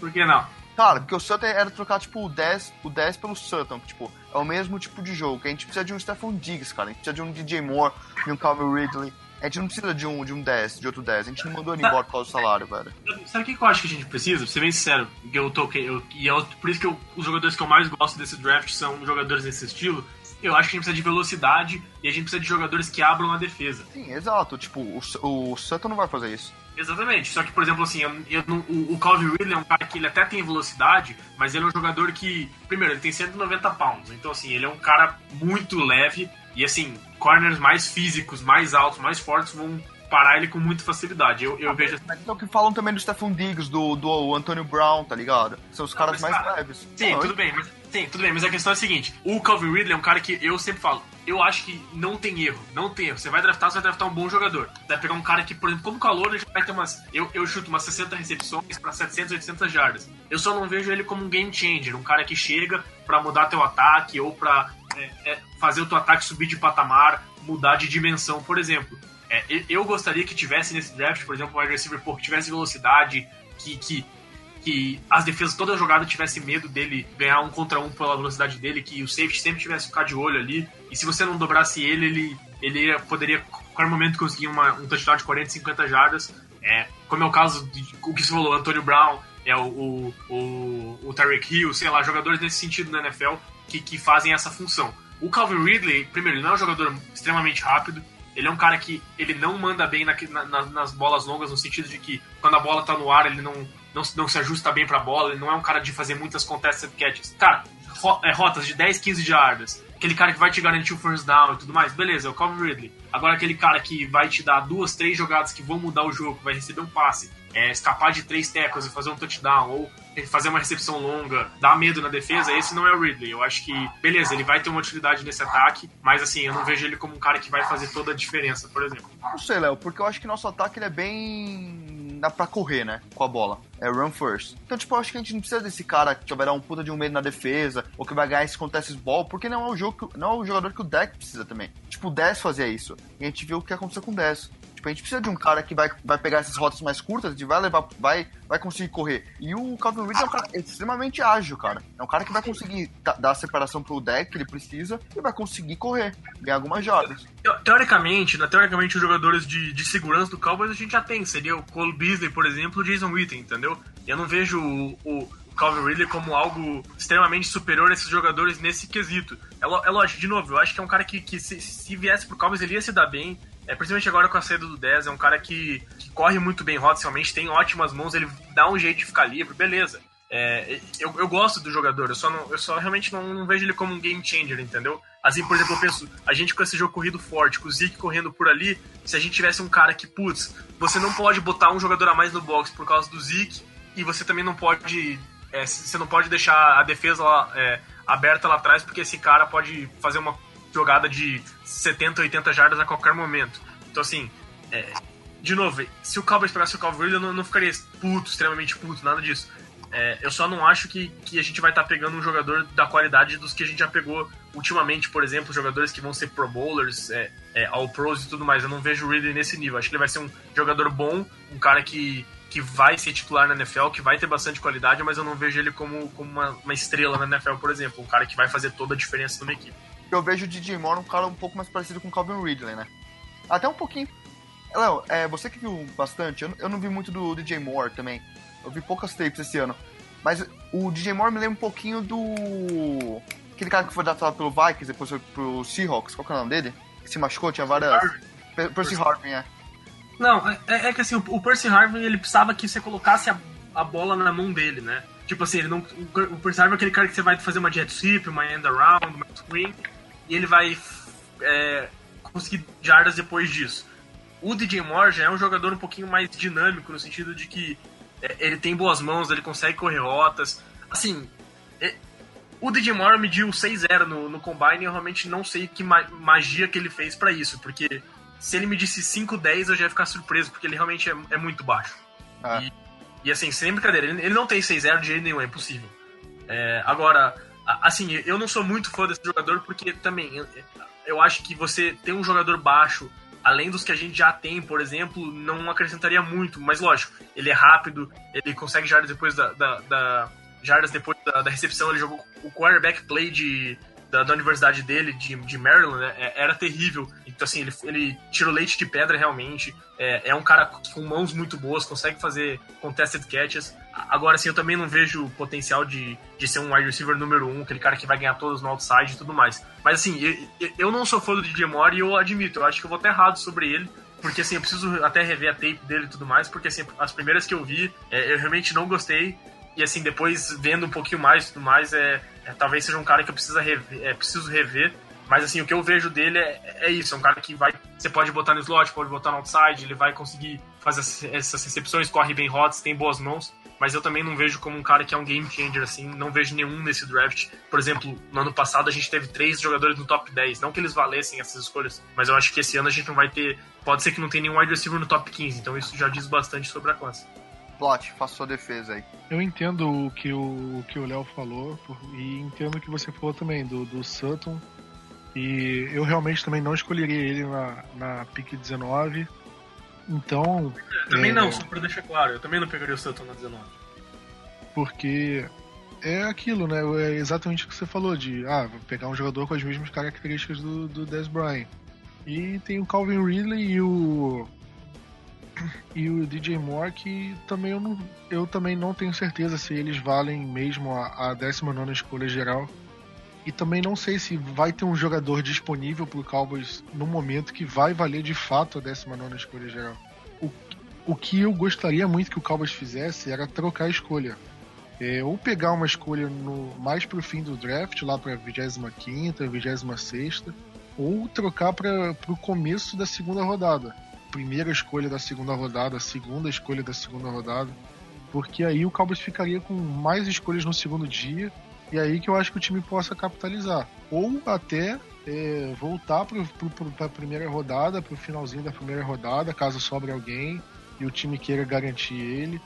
Por que não? Cara, porque o Sutton era trocar, tipo, o 10, o 10 pelo Sutton, que, tipo, é o mesmo tipo de jogo. A gente precisa de um Stephon Diggs, cara. A gente precisa de um DJ Moore, de um Calvin Ridley. A gente não precisa de um, de um 10, de outro 10. A gente não mandou ele embora por causa do salário, velho. Sabe o que eu acho que a gente precisa? Pra ser bem sincero, eu toquei. Eu, e eu, por isso que eu, os jogadores que eu mais gosto desse draft são jogadores desse estilo. Eu acho que a gente precisa de velocidade e a gente precisa de jogadores que abram a defesa. Sim, exato. Tipo, o, o Sutton não vai fazer isso. Exatamente. Só que, por exemplo, assim, eu, eu, o, o Calvin Ridley é um cara que ele até tem velocidade, mas ele é um jogador que, primeiro, ele tem 190 pounds. Então, assim, ele é um cara muito leve. E, assim, corners mais físicos, mais altos, mais fortes vão parar ele com muita facilidade. Eu, eu vejo. Mas então que falam também do Stephen Diggs, do, do Antonio Brown, tá ligado? São os caras mas, mais cara, leves. Sim, Não, tudo bem, mas, sim, tudo bem, mas a questão é a seguinte: o Calvin Ridley é um cara que eu sempre falo, eu acho que não tem erro, não tem erro. Você vai draftar, você vai draftar um bom jogador. Vai pegar um cara que, por exemplo, como calor, ele vai ter umas. Eu, eu chuto umas 60 recepções pra 700, 800 jardas. Eu só não vejo ele como um game changer, um cara que chega pra mudar teu ataque ou pra é, é, fazer o teu ataque subir de patamar, mudar de dimensão, por exemplo. É, eu gostaria que tivesse nesse draft, por exemplo, um wide receiver que tivesse velocidade, que, que, que as defesas toda jogada tivesse medo dele ganhar um contra um pela velocidade dele, que o safety sempre tivesse ficar de olho ali. E se você não dobrasse ele, ele, ele poderia, a qualquer momento, conseguir uma, um touchdown de 40, 50 jardas. É, como é o caso de o que você falou, Antônio Brown, é o, o, o, o Tarek Hill, sei lá, jogadores nesse sentido na NFL que, que fazem essa função. O Calvin Ridley, primeiro, ele não é um jogador extremamente rápido, ele é um cara que ele não manda bem na, na, nas bolas longas, no sentido de que quando a bola tá no ar, ele não, não, não se ajusta bem pra bola, ele não é um cara de fazer muitas contested catches. Cara, ro, é, rotas de 10, 15 jardas, aquele cara que vai te garantir o first down e tudo mais, beleza, é o Calvin Ridley. Agora aquele cara que vai te dar duas, três jogadas que vão mudar o jogo, vai receber um passe, é, escapar de três tackles e fazer um touchdown, ou fazer uma recepção longa, dar medo na defesa, esse não é o Ridley. Eu acho que, beleza, ele vai ter uma utilidade nesse ataque, mas assim, eu não vejo ele como um cara que vai fazer toda a diferença, por exemplo. Não sei, Léo, porque eu acho que nosso ataque ele é bem. dá pra correr, né? Com a bola. É run first. Então, tipo, acho que a gente não precisa desse cara que vai dar um puta de um medo na defesa, ou que vai ganhar esse contest ball, porque não é o jogo não é o jogador que o deck precisa também. Tipo, o 10 fazia isso. E a gente viu o que aconteceu com o 10. Tipo, a gente precisa de um cara que vai, vai pegar essas rotas mais curtas e vai levar, vai, vai conseguir correr. E o Calvin Ridley é um cara extremamente ágil, cara. É um cara que vai conseguir dar a separação pro deck que ele precisa e vai conseguir correr, ganhar algumas jardas. Teoricamente, né, teoricamente, os jogadores de, de segurança do Cowboys a gente já tem. Seria o Cole Beasley, por exemplo, o Jason Witten, entendeu? Eu não vejo o, o Calvin Ridley como algo extremamente superior a esses jogadores nesse quesito. É, é lógico, de novo, eu acho que é um cara que, que se, se viesse pro Cowboys ele ia se dar bem, é, principalmente agora com a saída do 10, é um cara que, que corre muito bem rotas, realmente tem ótimas mãos, ele dá um jeito de ficar livre, beleza. É, eu, eu gosto do jogador, eu só, não, eu só realmente não, não, vejo ele como um game changer, entendeu? Assim, por exemplo, eu penso, a gente com esse jogo corrido forte, com o Zeke correndo por ali, se a gente tivesse um cara que, putz, você não pode botar um jogador a mais no box por causa do Zeke, e você também não pode. É, você não pode deixar a defesa lá, é, aberta lá atrás, porque esse cara pode fazer uma jogada de 70, 80 jardas a qualquer momento. Então, assim, é, de novo, se o Cowboys pegasse o Calvary, eu não, não ficaria puto, extremamente puto, nada disso. É, eu só não acho que, que a gente vai estar tá pegando um jogador da qualidade dos que a gente já pegou ultimamente, por exemplo, jogadores que vão ser Pro Bowlers, é, é, All Pros e tudo mais. Eu não vejo o Ridley nesse nível. Acho que ele vai ser um jogador bom, um cara que, que vai ser titular na NFL, que vai ter bastante qualidade, mas eu não vejo ele como, como uma, uma estrela na NFL, por exemplo. Um cara que vai fazer toda a diferença numa equipe. Eu vejo o DJ Moore um cara um pouco mais parecido com o Calvin Ridley, né? Até um pouquinho. Léo, é, você que viu bastante, eu, eu não vi muito do DJ Moore também. Eu vi poucas tapes esse ano. Mas o DJ Moore me lembra um pouquinho do. Aquele cara que foi datado pelo Vikings, depois foi pro Seahawks. Qual que é o nome dele? Que se machucou, tinha várias. Percy, Percy Harvin, é. Não, é, é, que assim, o Percy Harvin ele precisava que você colocasse a, a bola na mão dele, né? Tipo assim, ele não, o Percy Harvin é aquele cara que você vai fazer uma jet sweep, uma end around, uma screen, e ele vai é, conseguir jardas depois disso. O DJ Moore já é um jogador um pouquinho mais dinâmico, no sentido de que é, ele tem boas mãos, ele consegue correr rotas. Assim, é, o DJ Moore mediu 6-0 no, no Combine e eu realmente não sei que ma magia que ele fez para isso, porque se ele me disse 5-10 eu já ia ficar surpreso, porque ele realmente é, é muito baixo. Ah. E, e, assim, sem brincadeira, ele, ele não tem 6-0 de jeito nenhum, é impossível. É, agora, assim, eu não sou muito fã desse jogador porque também eu acho que você ter um jogador baixo, além dos que a gente já tem, por exemplo, não acrescentaria muito. Mas lógico, ele é rápido, ele consegue jardas depois da, da, da jardas depois da, da, recepção. Ele jogou o quarterback play de, da, da universidade dele, de, de Maryland, né? É, era terrível. Então, assim, ele, ele tira o leite de pedra realmente. É, é um cara com mãos muito boas, consegue fazer contested catches. Agora, assim, eu também não vejo o potencial de, de ser um wide receiver número um, aquele cara que vai ganhar todos no outside e tudo mais. Mas, assim, eu, eu não sou fã do DJ Moore e eu admito, eu acho que eu vou até errado sobre ele. Porque, assim, eu preciso até rever a tape dele e tudo mais, porque, assim, as primeiras que eu vi, é, eu realmente não gostei. E, assim, depois vendo um pouquinho mais e tudo mais, é, é talvez seja um cara que eu preciso rever, é, preciso rever Mas assim, o que eu vejo dele é, é isso, é um cara que vai. Você pode botar no slot, pode botar no outside, ele vai conseguir fazer essas recepções, corre bem rotas, tem boas mãos. Mas eu também não vejo como um cara que é um game changer, assim, não vejo nenhum nesse draft. Por exemplo, no ano passado a gente teve três jogadores no top 10. Não que eles valessem essas escolhas, mas eu acho que esse ano a gente não vai ter. Pode ser que não tenha nenhum wide receiver no top 15, então isso já diz bastante sobre a classe. Plot, faça sua defesa aí. Eu entendo o que o que o Léo falou e entendo o que você falou também do, do Sutton e eu realmente também não escolheria ele na, na pick 19. Então. também é... não, só pra deixar claro, eu também não pegaria o Sutton na 19. Porque é aquilo, né? É exatamente o que você falou, de ah, vou pegar um jogador com as mesmas características do, do Des Bryant. E tem o Calvin Ridley e o. E o DJ Moore, que também eu, não, eu também não tenho certeza se eles valem mesmo a, a 19 escolha geral. E também não sei se vai ter um jogador disponível para o Cowboys no momento que vai valer de fato a 19 escolha geral. O, o que eu gostaria muito que o Cowboys fizesse era trocar a escolha. É, ou pegar uma escolha no, mais para o fim do draft, lá para a 25, 26, ou trocar para o começo da segunda rodada. Primeira escolha da segunda rodada, segunda escolha da segunda rodada. Porque aí o Cowboys ficaria com mais escolhas no segundo dia e aí que eu acho que o time possa capitalizar. Ou até é, voltar para a primeira rodada, para o finalzinho da primeira rodada, caso sobre alguém e o time queira garantir ele.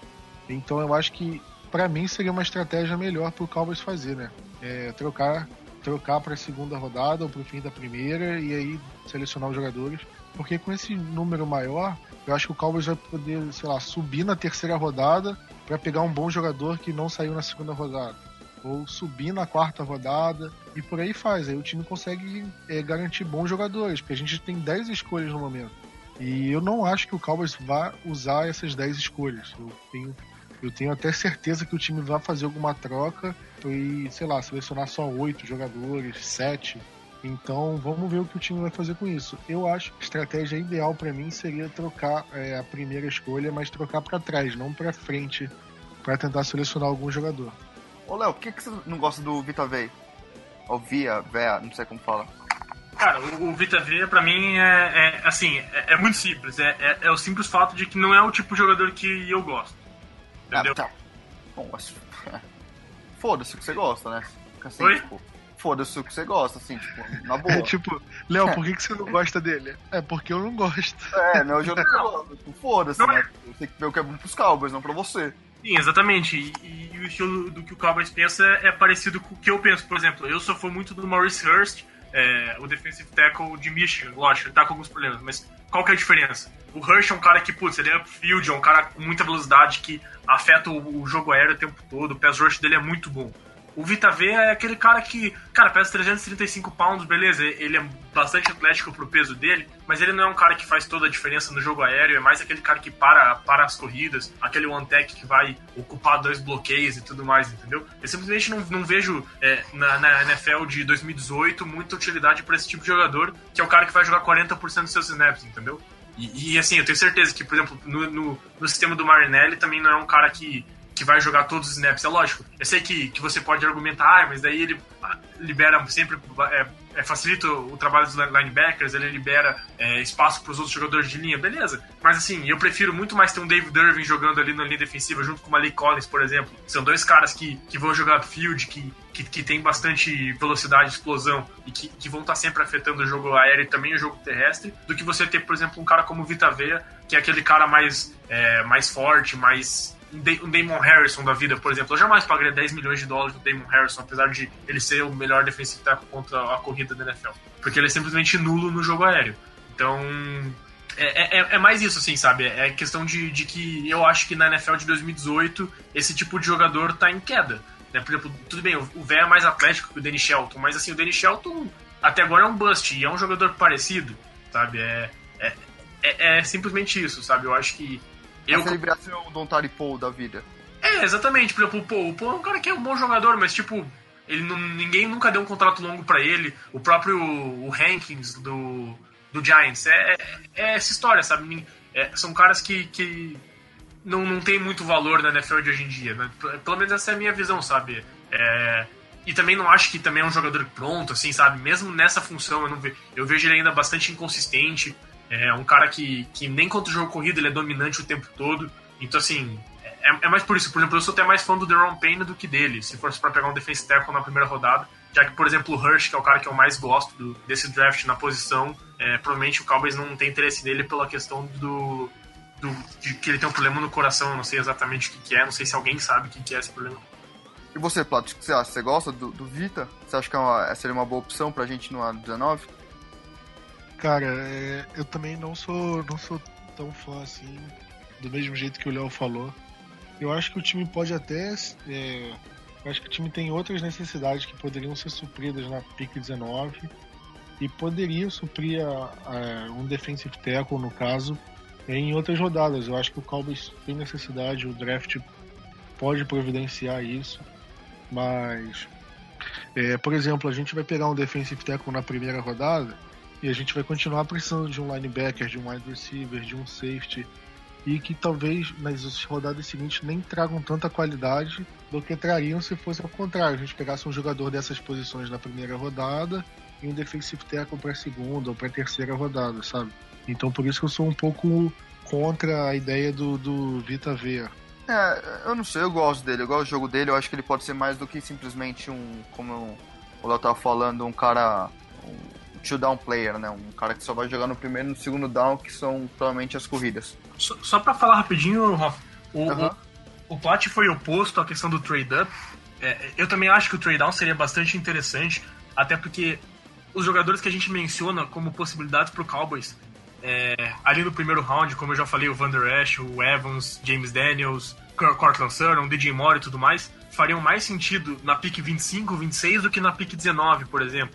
Então eu acho que para mim seria uma estratégia melhor para o Cowboys fazer, né? É, trocar trocar para a segunda rodada ou para o fim da primeira e aí selecionar os jogadores. Porque com esse número maior, eu acho que o Cowboys vai poder, sei lá, subir na terceira rodada para pegar um bom jogador que não saiu na segunda rodada ou subir na quarta rodada e por aí faz. Aí o time consegue é, garantir bons jogadores, porque a gente tem 10 escolhas no momento. E eu não acho que o Cowboys vá usar essas 10 escolhas. Eu tenho, eu tenho até certeza que o time vai fazer alguma troca e, sei lá, selecionar só 8 jogadores, 7. Então vamos ver o que o time vai fazer com isso. Eu acho que a estratégia ideal para mim seria trocar é, a primeira escolha, mas trocar para trás, não para frente, para tentar selecionar algum jogador. Ô, Léo, por que, que você não gosta do Vita Vey? Ou Via, Vea, não sei como fala. Cara, o, o Vita Vea pra mim é, é assim, é, é, muito simples. É, é, é, o simples fato de que não é o tipo de jogador que eu gosto. Entendeu? Ah, tá. Bom, mas... Foda-se que você gosta, né? Assim, Oi? Tipo, foda-se o que você gosta, assim, tipo, na boa. É tipo, Léo, por que, que você não gosta dele? É porque eu não gosto. É, não é o jogador que eu gosto. Tipo, foda-se, né? Tem que ver o que é bom pros Cowboys, não pra você. Sim, exatamente. E, e, o estilo do que o Cowboys pensa é parecido com o que eu penso. Por exemplo, eu sou fã muito do Maurice Hurst, é, o defensive tackle de Michigan. Lógico, ele tá com alguns problemas, mas qual que é a diferença? O Hurst é um cara que, putz, ele é upfield, é um cara com muita velocidade que afeta o, o jogo aéreo o tempo todo. O pass rush dele é muito bom. O Vita V é aquele cara que, cara, pesa 335 pounds, beleza, ele é bastante atlético pro peso dele, mas ele não é um cara que faz toda a diferença no jogo aéreo, é mais aquele cara que para, para as corridas, aquele one tech que vai ocupar dois bloqueios e tudo mais, entendeu? Eu simplesmente não, não vejo é, na, na, NFL de 2018 muita utilidade para esse tipo de jogador, que é o cara que vai jogar 40% dos seus snaps, entendeu? E, e, assim, eu tenho certeza que, por exemplo, no, no, no sistema do Marinelli também não é um cara que que vai jogar todos os snaps. É lógico, eu sei que, que você pode argumentar, ah, mas daí ele ah, libera sempre, é, é, facilita o trabalho dos linebackers, ele libera é, espaço para os outros jogadores de linha, beleza. Mas assim, eu prefiro muito mais ter um David Irving jogando ali na linha defensiva, junto com o Malik Collins, por exemplo. São dois caras que, que vão jogar field, que, que, que tem bastante velocidade, explosão e que, que vão estar tá sempre afetando o jogo aéreo e também o jogo terrestre, do que você ter, por exemplo, um cara como o Vita Veia, que é aquele cara mais, é, mais forte, mais um Damon Harrison da vida, por exemplo. Eu jamais pagaria 10 milhões de dólares no Damon Harrison, apesar de ele ser o melhor defensive tackle contra a corrida da NFL. Porque ele é simplesmente nulo no jogo aéreo. Então, é, é, é, mais isso, assim, sabe? É questão de, de que eu acho que na NFL de 2018 esse tipo de jogador tá em queda. Né? Por exemplo, tudo bem, o Vé é mais atlético que o Danny Shelton, mas assim, o Danny Shelton até agora é um bust e é um jogador parecido, sabe? É, é, é, é simplesmente isso, sabe? Eu acho que eu... A celebração do Ontari Paul da vida. É, exatamente. Por exemplo, o Paul, o Paul é um cara que é um bom jogador, mas tipo, ele não, ninguém nunca deu um contrato longo para ele. O próprio o Hankins do, do Giants. É, é, é essa história, sabe? É, são caras que, que não, não tem muito valor na NFL de hoje em dia. Né? Pelo menos essa é a minha visão, sabe? É, e também não acho que também é um jogador pronto, assim, sabe? Mesmo nessa função, eu, não ve, eu vejo ele ainda bastante inconsistente. É um cara que, que nem contra o jogo corrido ele é dominante o tempo todo. Então, assim, é, é mais por isso. Por exemplo, eu sou até mais fã do Deron Payne do que dele, se fosse para pegar um defense tackle na primeira rodada. Já que, por exemplo, o Hirsch, que é o cara que eu mais gosto do, desse draft na posição, é, provavelmente o Cowboys não tem interesse nele pela questão do, do, de que ele tem um problema no coração. Eu não sei exatamente o que, que é, não sei se alguém sabe o que, que é esse problema. E você, Plato, você acha? Você gosta do, do Vita? Você acha que é uma, seria uma boa opção pra gente no ano 19? Cara, é, eu também não sou, não sou tão fã assim, do mesmo jeito que o Léo falou. Eu acho que o time pode até. É, eu acho que o time tem outras necessidades que poderiam ser supridas na pick 19 e poderia suprir a, a, um defensive tackle, no caso, em outras rodadas. Eu acho que o Cowboys tem necessidade, o draft pode providenciar isso. Mas, é, por exemplo, a gente vai pegar um defensive tackle na primeira rodada e a gente vai continuar precisando de um linebacker, de um wide receiver, de um safety e que talvez nas rodadas seguintes nem tragam tanta qualidade do que trariam se fosse ao contrário. A gente pegasse um jogador dessas posições na primeira rodada e um defensive tackle para a segunda ou para a terceira rodada, sabe? Então por isso que eu sou um pouco contra a ideia do, do Vita Vea. É, eu não sei, eu gosto dele, eu gosto do jogo dele, eu acho que ele pode ser mais do que simplesmente um, como o Léo tava falando, um cara, two down player, né? Um cara que só vai jogar no primeiro e no segundo down, que são provavelmente as corridas. Só, só pra falar rapidinho, Rafa, o, uhum. o, o Plat foi oposto à questão do trade-up. É, eu também acho que o trade-down seria bastante interessante, até porque os jogadores que a gente menciona como possibilidades pro Cowboys é, ali no primeiro round, como eu já falei, o Van Der Esch, o Evans, James Daniels, Cortland Sutton, DJ Moore e tudo mais, fariam mais sentido na pick 25, 26 do que na pick 19, por exemplo.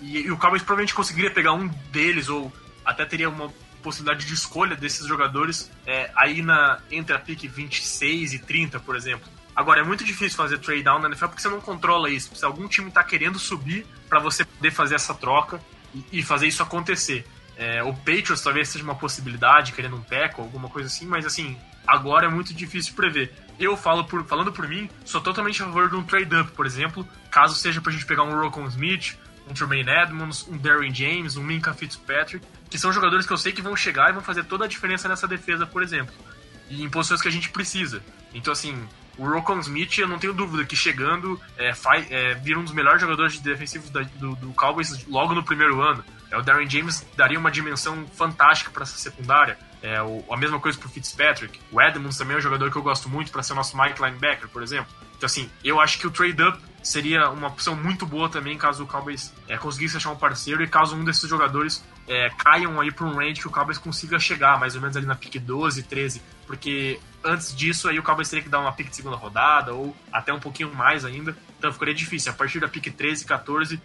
E, e o Cowboys provavelmente conseguiria pegar um deles, ou até teria uma possibilidade de escolha desses jogadores é, aí na, entre a pick 26 e 30, por exemplo. Agora, é muito difícil fazer trade down na NFL porque você não controla isso. Se algum time está querendo subir para você poder fazer essa troca e, e fazer isso acontecer. É, o Patriots talvez seja uma possibilidade, querendo um tackle, alguma coisa assim, mas assim, agora é muito difícil prever. Eu falo por, falando por mim, sou totalmente a favor de um trade-up, por exemplo, caso seja pra gente pegar um Rocon Smith, um Tremaine Edmonds, um Darren James, um Minka Fitzpatrick, que são jogadores que eu sei que vão chegar e vão fazer toda a diferença nessa defesa, por exemplo. E em posições que a gente precisa. Então, assim, o Rocon Smith, eu não tenho dúvida que chegando, é, faz, é, vira um dos melhores jogadores de defensivos da, do, do Cowboys logo no primeiro ano. É, o Darren James daria uma dimensão fantástica para essa secundária. É, o, a mesma coisa pro Fitzpatrick. O Edmonds também é um jogador que eu gosto muito para ser o nosso Mike linebacker, por exemplo. Então, assim, eu acho que o trade-up seria uma opção muito boa também caso o Cowboys é, conseguisse achar um parceiro e caso um desses jogadores é, caiam aí para um range que o Cowboys consiga chegar, mais ou menos ali na pick 12, 13, porque antes disso aí o Cowboys teria que dar uma pick de segunda rodada ou até um pouquinho mais ainda, então ficaria difícil. A partir da pick 13, 14,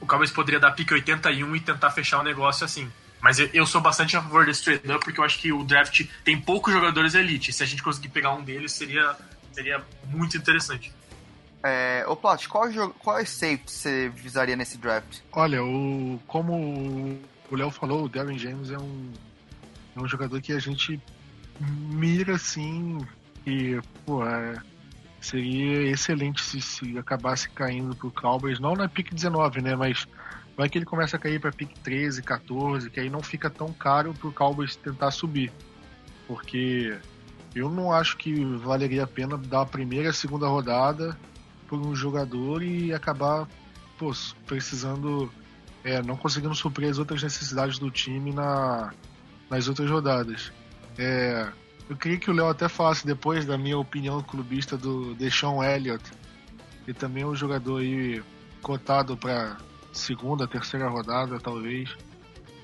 o Cowboys poderia dar pick 81 e tentar fechar o negócio assim. Mas eu, sou bastante a favor desse trade up porque eu acho que o draft tem poucos jogadores elite. Se a gente conseguir pegar um deles, seria, seria muito interessante. É, ô Plat, qual, qual é safety você visaria nesse draft? Olha, o, como o Léo falou, o Darren James é um, é um jogador que a gente mira assim e pô, é, seria excelente se, se acabasse caindo pro Cowboys, não na pick 19, né? Mas vai que ele começa a cair para pick 13, 14, que aí não fica tão caro pro Cowboys tentar subir. Porque eu não acho que valeria a pena dar a primeira e a segunda rodada por um jogador e acabar pô, precisando, é, não conseguindo suprir as outras necessidades do time na, nas outras rodadas. É, eu queria que o Léo até falasse depois da minha opinião clubista do Deshaun Elliott, que também é um jogador aí cotado para segunda, terceira rodada, talvez.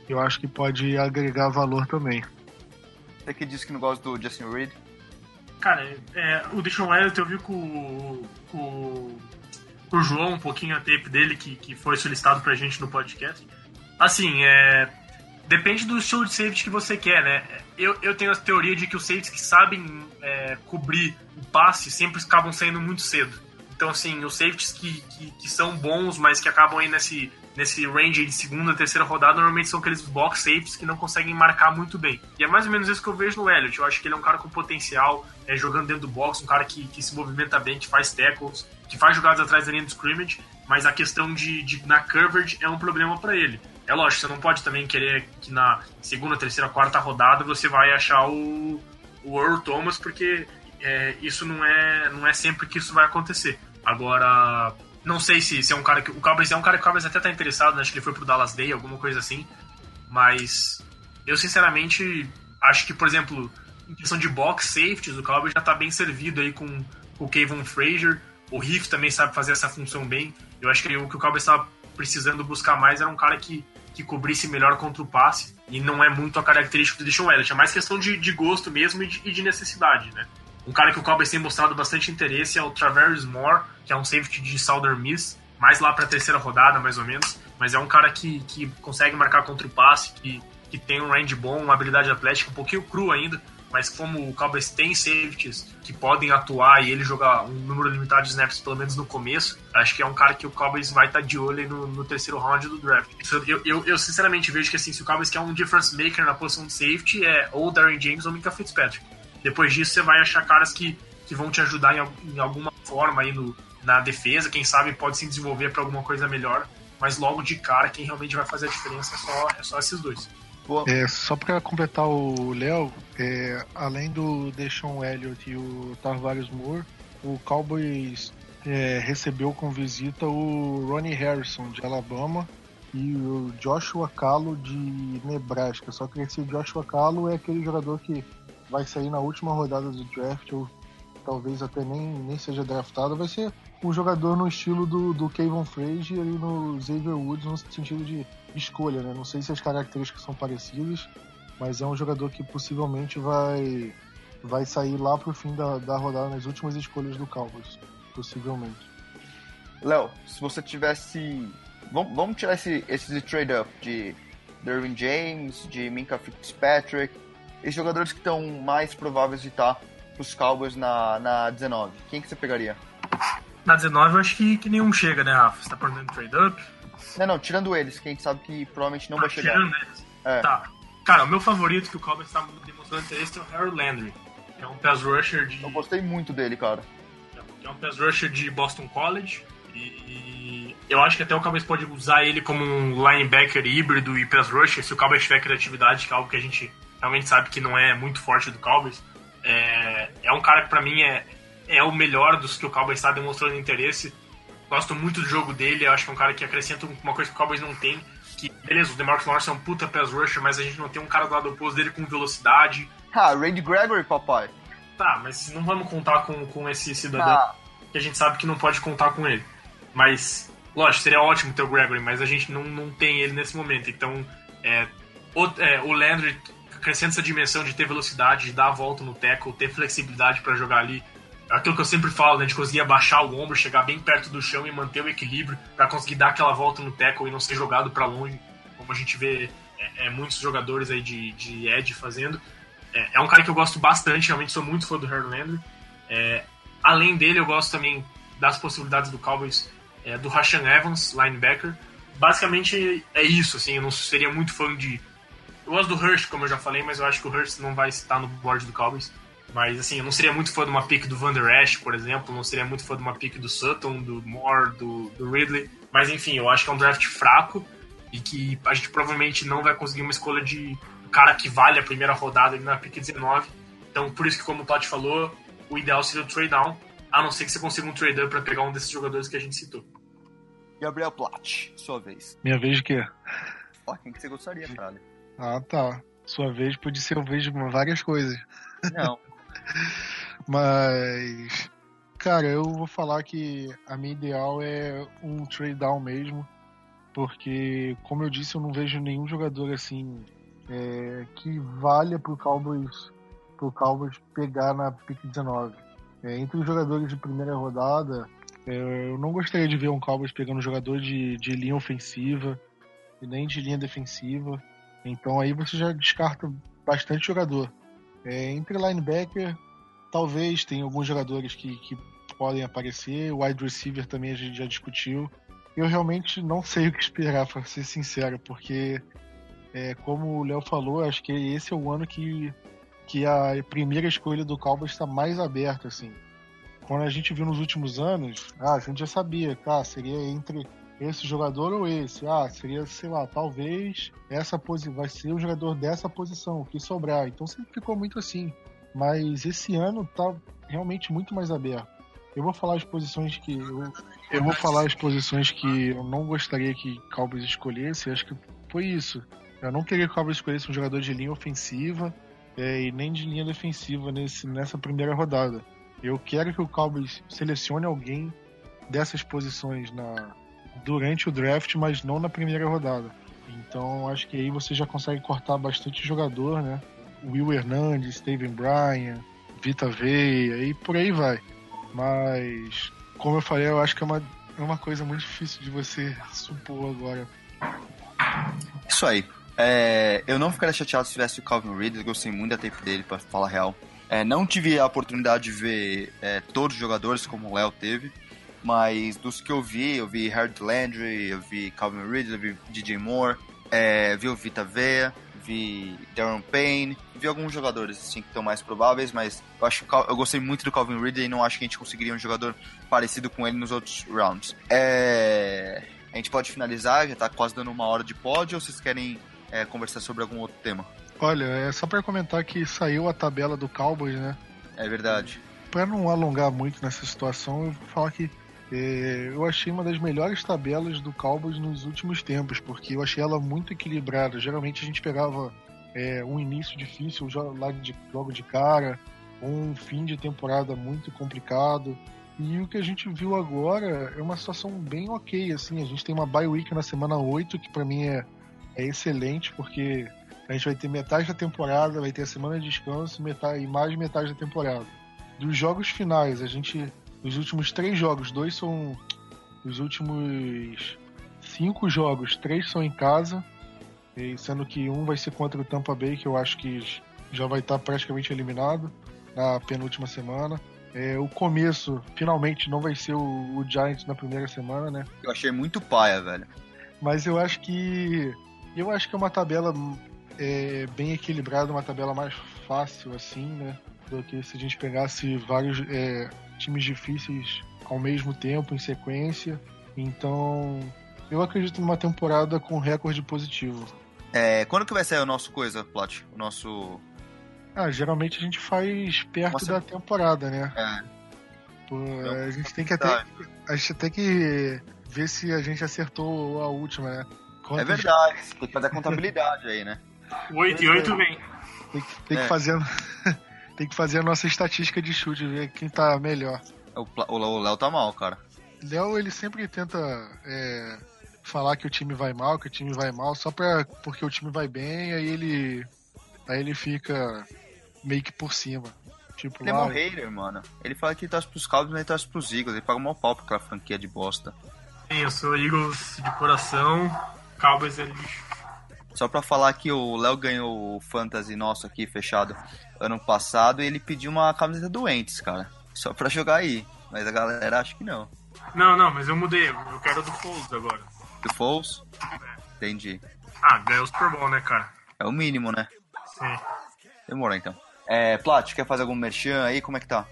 Eu acho que pode agregar valor também. Você que disse que não gosta do Justin Reed? Cara, é, o Deshaun Elliott eu vi com, com, com, o João um pouquinho a tape dele que, que foi solicitado pra gente no podcast. Assim, é, depende do estilo de safety que você quer, né? Eu, eu tenho a teoria de que os safeties que sabem é, cobrir o passe sempre acabam saindo muito cedo. Então, assim, os safeties que, que, que, são bons, mas que acabam aí nesse, nesse range de segunda, terceira rodada, normalmente são aqueles box safes que não conseguem marcar muito bem. E é mais ou menos isso que eu vejo no Elliott. Eu acho que ele é um cara com potencial, é, jogando dentro do box, um cara que, que se movimenta bem, que faz tackles, que faz jogadas atrás da linha do scrimmage, mas a questão de, de na coverage é um problema para ele. É lógico, você não pode também querer que na segunda, terceira, quarta rodada você vai achar o, o Earl Thomas, porque é, isso não é, não é sempre que isso vai acontecer. Agora, não sei se, se é um cara que. O Cowboys é um cara que o Cowboys até tá interessado, né? acho que ele foi pro Dallas Day, alguma coisa assim. Mas eu sinceramente acho que, por exemplo, em questão de box safeties, o Cowboys já tá bem servido aí com, com o Kevin Frazier. O Riff também sabe fazer essa função bem. Eu acho que o que o Cowboys estava precisando buscar mais era um cara que, que cobrisse melhor contra o passe. E não é muito a característica do Deshaun Elliott. É mais questão de, de gosto mesmo e de, e de necessidade, né? Um cara que o Cowboys tem mostrado bastante interesse é o Travis Moore, que é um safety de Southern Miss, mais lá para a terceira rodada, mais ou menos. Mas é um cara que, que consegue marcar contra o passe, que, que tem um range bom, uma habilidade atlética, um pouquinho cru ainda, mas como o Cowboys tem safeties que podem atuar e ele jogar um número limitado de snaps, pelo menos no começo, acho que é um cara que o Cowboys vai estar tá de olho no, no, terceiro round do draft. Eu, eu, eu, sinceramente vejo que assim, se o Cowboys quer um difference maker na posição de safety, é ou Darren James ou Mika Fitzpatrick. Depois disso, você vai achar caras que, que vão te ajudar em, em alguma forma aí no, na defesa, quem sabe pode se desenvolver para alguma coisa melhor, mas logo de cara, quem realmente vai fazer a diferença é só, é só esses dois. É, só para completar o Léo, é, além do Deshaun Elliott e o Tarvarius Moore, o Cowboys é, recebeu com visita o Ronnie Harrison de Alabama e o Joshua Calo de Nebraska. Só que esse Joshua Calo é aquele jogador que vai sair na última rodada do draft, ou talvez até nem, nem seja draftado, vai ser um jogador no estilo do, do Kevin Frazier e no Xavier Woods, no sentido de escolha, né? Não sei se as características são parecidas, mas é um jogador que possivelmente vai, vai sair lá pro fim da, da rodada, nas últimas escolhas do Cowboys, possivelmente. Léo, se você tivesse. Vamos, vamos tirar esse, esse trade-up de Derwin James, de Minka Fitzpatrick, esses jogadores que estão mais prováveis de estar os Cowboys na, na 19. Quem que você pegaria? Na 19 eu acho que, que nenhum chega, né, Rafa? Você tá perguntando trade-up? Não, não, tirando eles, que a gente sabe que provavelmente não ah, vai chegar. Tirando eles. É. Tá. Cara, o meu favorito que o Cowboys está demonstrando interesse é o Harold Landry, que é um pass rusher de... Eu gostei muito dele, cara. É um pass rusher de Boston College. E eu acho que até o Cowboys pode usar ele como um linebacker híbrido e pass rusher, se o Cowboys tiver criatividade, que é algo que a gente realmente sabe que não é muito forte do Cowboys. É, é um cara que para mim é, é o melhor dos que o Cowboys está demonstrando interesse. Gosto muito do jogo dele, acho que é um cara que acrescenta uma coisa que o Cowboys não tem. Que, beleza, o DeMarcus Lawrence é um puta pass rusher, mas a gente não tem um cara do lado oposto dele com velocidade. Ah, Randy Gregory, papai. Tá, mas não vamos contar com, com esse cidadão ah. que a gente sabe que não pode contar com ele. Mas, lógico, seria ótimo ter o Gregory, mas a gente não, não tem ele nesse momento. Então, é, o, é, o Landry crescendo essa dimensão de ter velocidade, de dar a volta no tackle, ter flexibilidade para jogar ali. Aquilo que eu sempre falo, né, de conseguir abaixar o ombro, chegar bem perto do chão e manter o equilíbrio para conseguir dar aquela volta no tackle e não ser jogado para longe, como a gente vê é, é, muitos jogadores aí de, de edge fazendo. É, é, um cara que eu gosto bastante, realmente sou muito fã do Harold Landry. É, além dele, eu gosto também das possibilidades do Cowboys, é, do Rashan Evans, linebacker. Basicamente é isso, assim, eu não seria muito fã de eu gosto do Hurst, como eu já falei, mas eu acho que o Hurst não vai estar no board do Cowboys. Mas, assim, eu não seria muito fã de uma pick do Van Der Esch, por exemplo. Não seria muito fã de uma pick do Sutton, do Moore, do, do Ridley. Mas, enfim, eu acho que é um draft fraco e que a gente provavelmente não vai conseguir uma escolha de cara que vale a primeira rodada na pick 19. Então, por isso que, como o Todd falou, o ideal seria o trade down, a não ser que você consiga um trade up para pegar um desses jogadores que a gente citou. Gabriel Platt, sua vez. Minha vez de quê? Ó, quem que você gostaria, cara? Ah, tá. Sua vez pode ser eu vejo várias coisas. Não. Mas. Cara, eu vou falar que a minha ideal é um trade down mesmo. Porque, como eu disse, eu não vejo nenhum jogador assim é, que valha pro Cowboys, pro Cowboys pegar na pick 19. É, entre os jogadores de primeira rodada, é, eu não gostaria de ver um Cowboys pegando um jogador de, de linha ofensiva e nem de linha defensiva. Então aí você já descarta bastante jogador. É, entre linebacker, talvez tem alguns jogadores que, que podem aparecer. O wide receiver também a gente já discutiu. eu realmente não sei o que esperar, para ser sincero, porque, é, como o Léo falou, acho que esse é o ano que, que a primeira escolha do Cowboys está mais aberta, assim. Quando a gente viu nos últimos anos, ah, a gente já sabia, tá, seria entre esse jogador ou esse. Ah, seria, sei lá, talvez essa posição vai ser o jogador dessa posição que sobrar. Então sempre ficou muito assim. Mas esse ano tá realmente muito mais aberto. Eu vou falar as posições que eu, eu vou falar as posições que eu não gostaria que Cowboys escolhesse. Acho que foi isso. Eu não queria que o escolhesse um jogador de linha ofensiva é, e nem de linha defensiva nesse, nessa primeira rodada. Eu quero que o Cowboys selecione alguém dessas posições na, durante o draft, mas não na primeira rodada. Então acho que aí você já consegue cortar bastante jogador, né? Will Hernandes, Steven Bryan, Vita Veia e por aí vai. Mas, como eu falei, eu acho que é uma, é uma coisa muito difícil de você supor agora. Isso aí. É, eu não ficaria chateado se tivesse o Calvin Ridley, gostei muito da tape dele, para falar real. É, não tive a oportunidade de ver é, todos os jogadores como o Léo teve, mas dos que eu vi, eu vi Harold Landry, eu vi Calvin Ridley, eu vi DJ Moore, é, vi o Vita Vea, vi Darren Payne, vi alguns jogadores assim que estão mais prováveis, mas eu acho eu gostei muito do Calvin Ridley e não acho que a gente conseguiria um jogador parecido com ele nos outros rounds. É... A gente pode finalizar, já tá quase dando uma hora de pod, ou vocês querem é, conversar sobre algum outro tema? Olha, é só para comentar que saiu a tabela do Cowboys, né? É verdade. Para não alongar muito nessa situação, eu vou falar que eu achei uma das melhores tabelas do Cowboys nos últimos tempos, porque eu achei ela muito equilibrada. Geralmente a gente pegava é, um início difícil logo de cara, um fim de temporada muito complicado. E o que a gente viu agora é uma situação bem ok, assim. A gente tem uma bye week na semana 8, que para mim é, é excelente, porque a gente vai ter metade da temporada, vai ter a semana de descanso metade, e mais metade da temporada. Dos jogos finais, a gente os últimos três jogos, dois são. Os últimos cinco jogos, três são em casa. Sendo que um vai ser contra o Tampa Bay, que eu acho que já vai estar praticamente eliminado na penúltima semana. É, o começo, finalmente, não vai ser o, o Giants na primeira semana, né? Eu achei muito paia, velho. Mas eu acho que. Eu acho que é uma tabela é, bem equilibrada, uma tabela mais fácil, assim, né? Do que se a gente pegasse vários. É, times difíceis ao mesmo tempo, em sequência. Então, eu acredito numa temporada com recorde positivo. É, quando que vai sair o nosso coisa, Plot? O nosso. Ah, geralmente a gente faz perto Nossa. da temporada, né? É. Pô, a gente tem que até. A gente tem que ver se a gente acertou a última, né? Quantos... É verdade, tem que fazer a contabilidade aí, né? 8 e 8 vem. Tem, tem é. que fazer. Tem que fazer a nossa estatística de chute, ver quem tá melhor. O Léo tá mal, cara. Léo, ele sempre tenta é, falar que o time vai mal, que o time vai mal, só pra, porque o time vai bem, aí ele. Aí ele fica meio que por cima. Tipo, ele lá, é um hater, mano. Ele fala que torce pros Cowboys, mas ele torce pros Eagles. Ele paga mal pau pra aquela franquia de bosta. Sim, eu sou Eagles de coração. Cowboys é lixo. Só pra falar que o Léo ganhou o Fantasy nosso aqui, fechado, ano passado, e ele pediu uma camiseta doentes, cara. Só pra jogar aí. Mas a galera acha que não. Não, não, mas eu mudei. Eu quero do Foles agora. Do Foles? É. Entendi. Ah, ganhou o Super Bowl, né, cara? É o mínimo, né? Sim. Demorou, então. É, Plat, quer fazer algum merchan aí? Como é que tá?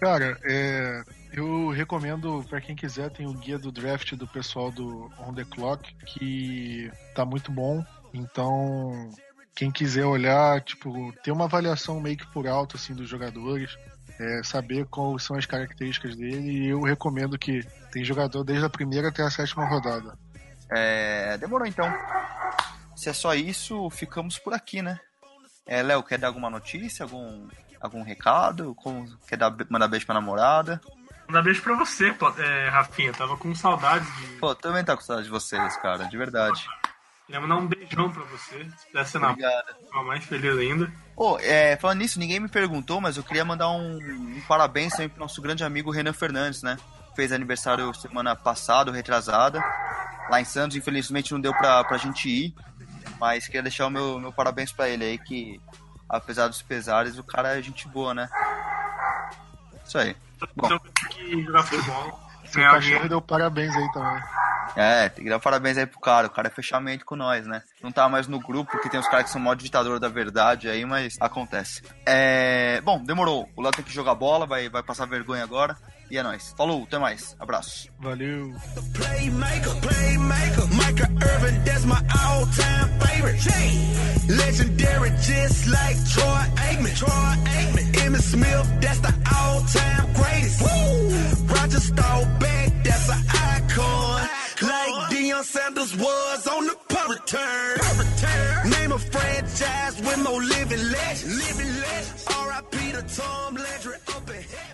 Cara, é, eu recomendo para quem quiser, tem o guia do draft do pessoal do On The Clock, que tá muito bom. Então, quem quiser olhar, tipo, ter uma avaliação meio que por alto, assim, dos jogadores, é, saber quais são as características dele, e eu recomendo que tem jogador desde a primeira até a sétima rodada. É, demorou então. Se é só isso, ficamos por aqui, né? É, Léo, quer dar alguma notícia, algum, algum recado? Como, quer dar, mandar beijo pra namorada? Mandar beijo pra você, é, Rafinha. Tava com saudades de. Pô, também tá com saudade de vocês, cara, de verdade. Queria mandar um beijão pra você. Se pudesse ser na Ficar mais feliz ainda. Pô, é, falando nisso, ninguém me perguntou, mas eu queria mandar um, um parabéns também pro nosso grande amigo Renan Fernandes, né? Fez aniversário semana passada, retrasada. Lá em Santos, infelizmente não deu pra, pra gente ir. Mas queria deixar o meu, meu parabéns pra ele aí, que apesar dos pesares, o cara é gente boa, né? Isso aí. Bom. Então, que jogar futebol. Seu cachorro deu parabéns aí também. É, tem que dar parabéns aí pro cara. O cara é fechamento com nós, né? Não tá mais no grupo, porque tem os caras que são mó ditador da verdade aí, mas acontece. É. Bom, demorou. O Léo tem que jogar bola, vai, vai passar vergonha agora. E é nóis. Falou, até mais. Abraço. Valeu. Playmaker, playmaker, Micah Irvin, that's my all-time favorite. Legendary, just like Troy Aikman. Troy Aikman. Emmitt Smith, that's the all-time greatest. Woo! Roger Staubach, that's an icon. Deion Sanders was on the power turn. Name a franchise with more living legends. Living legends. R.I.P. to Tom Landry up ahead.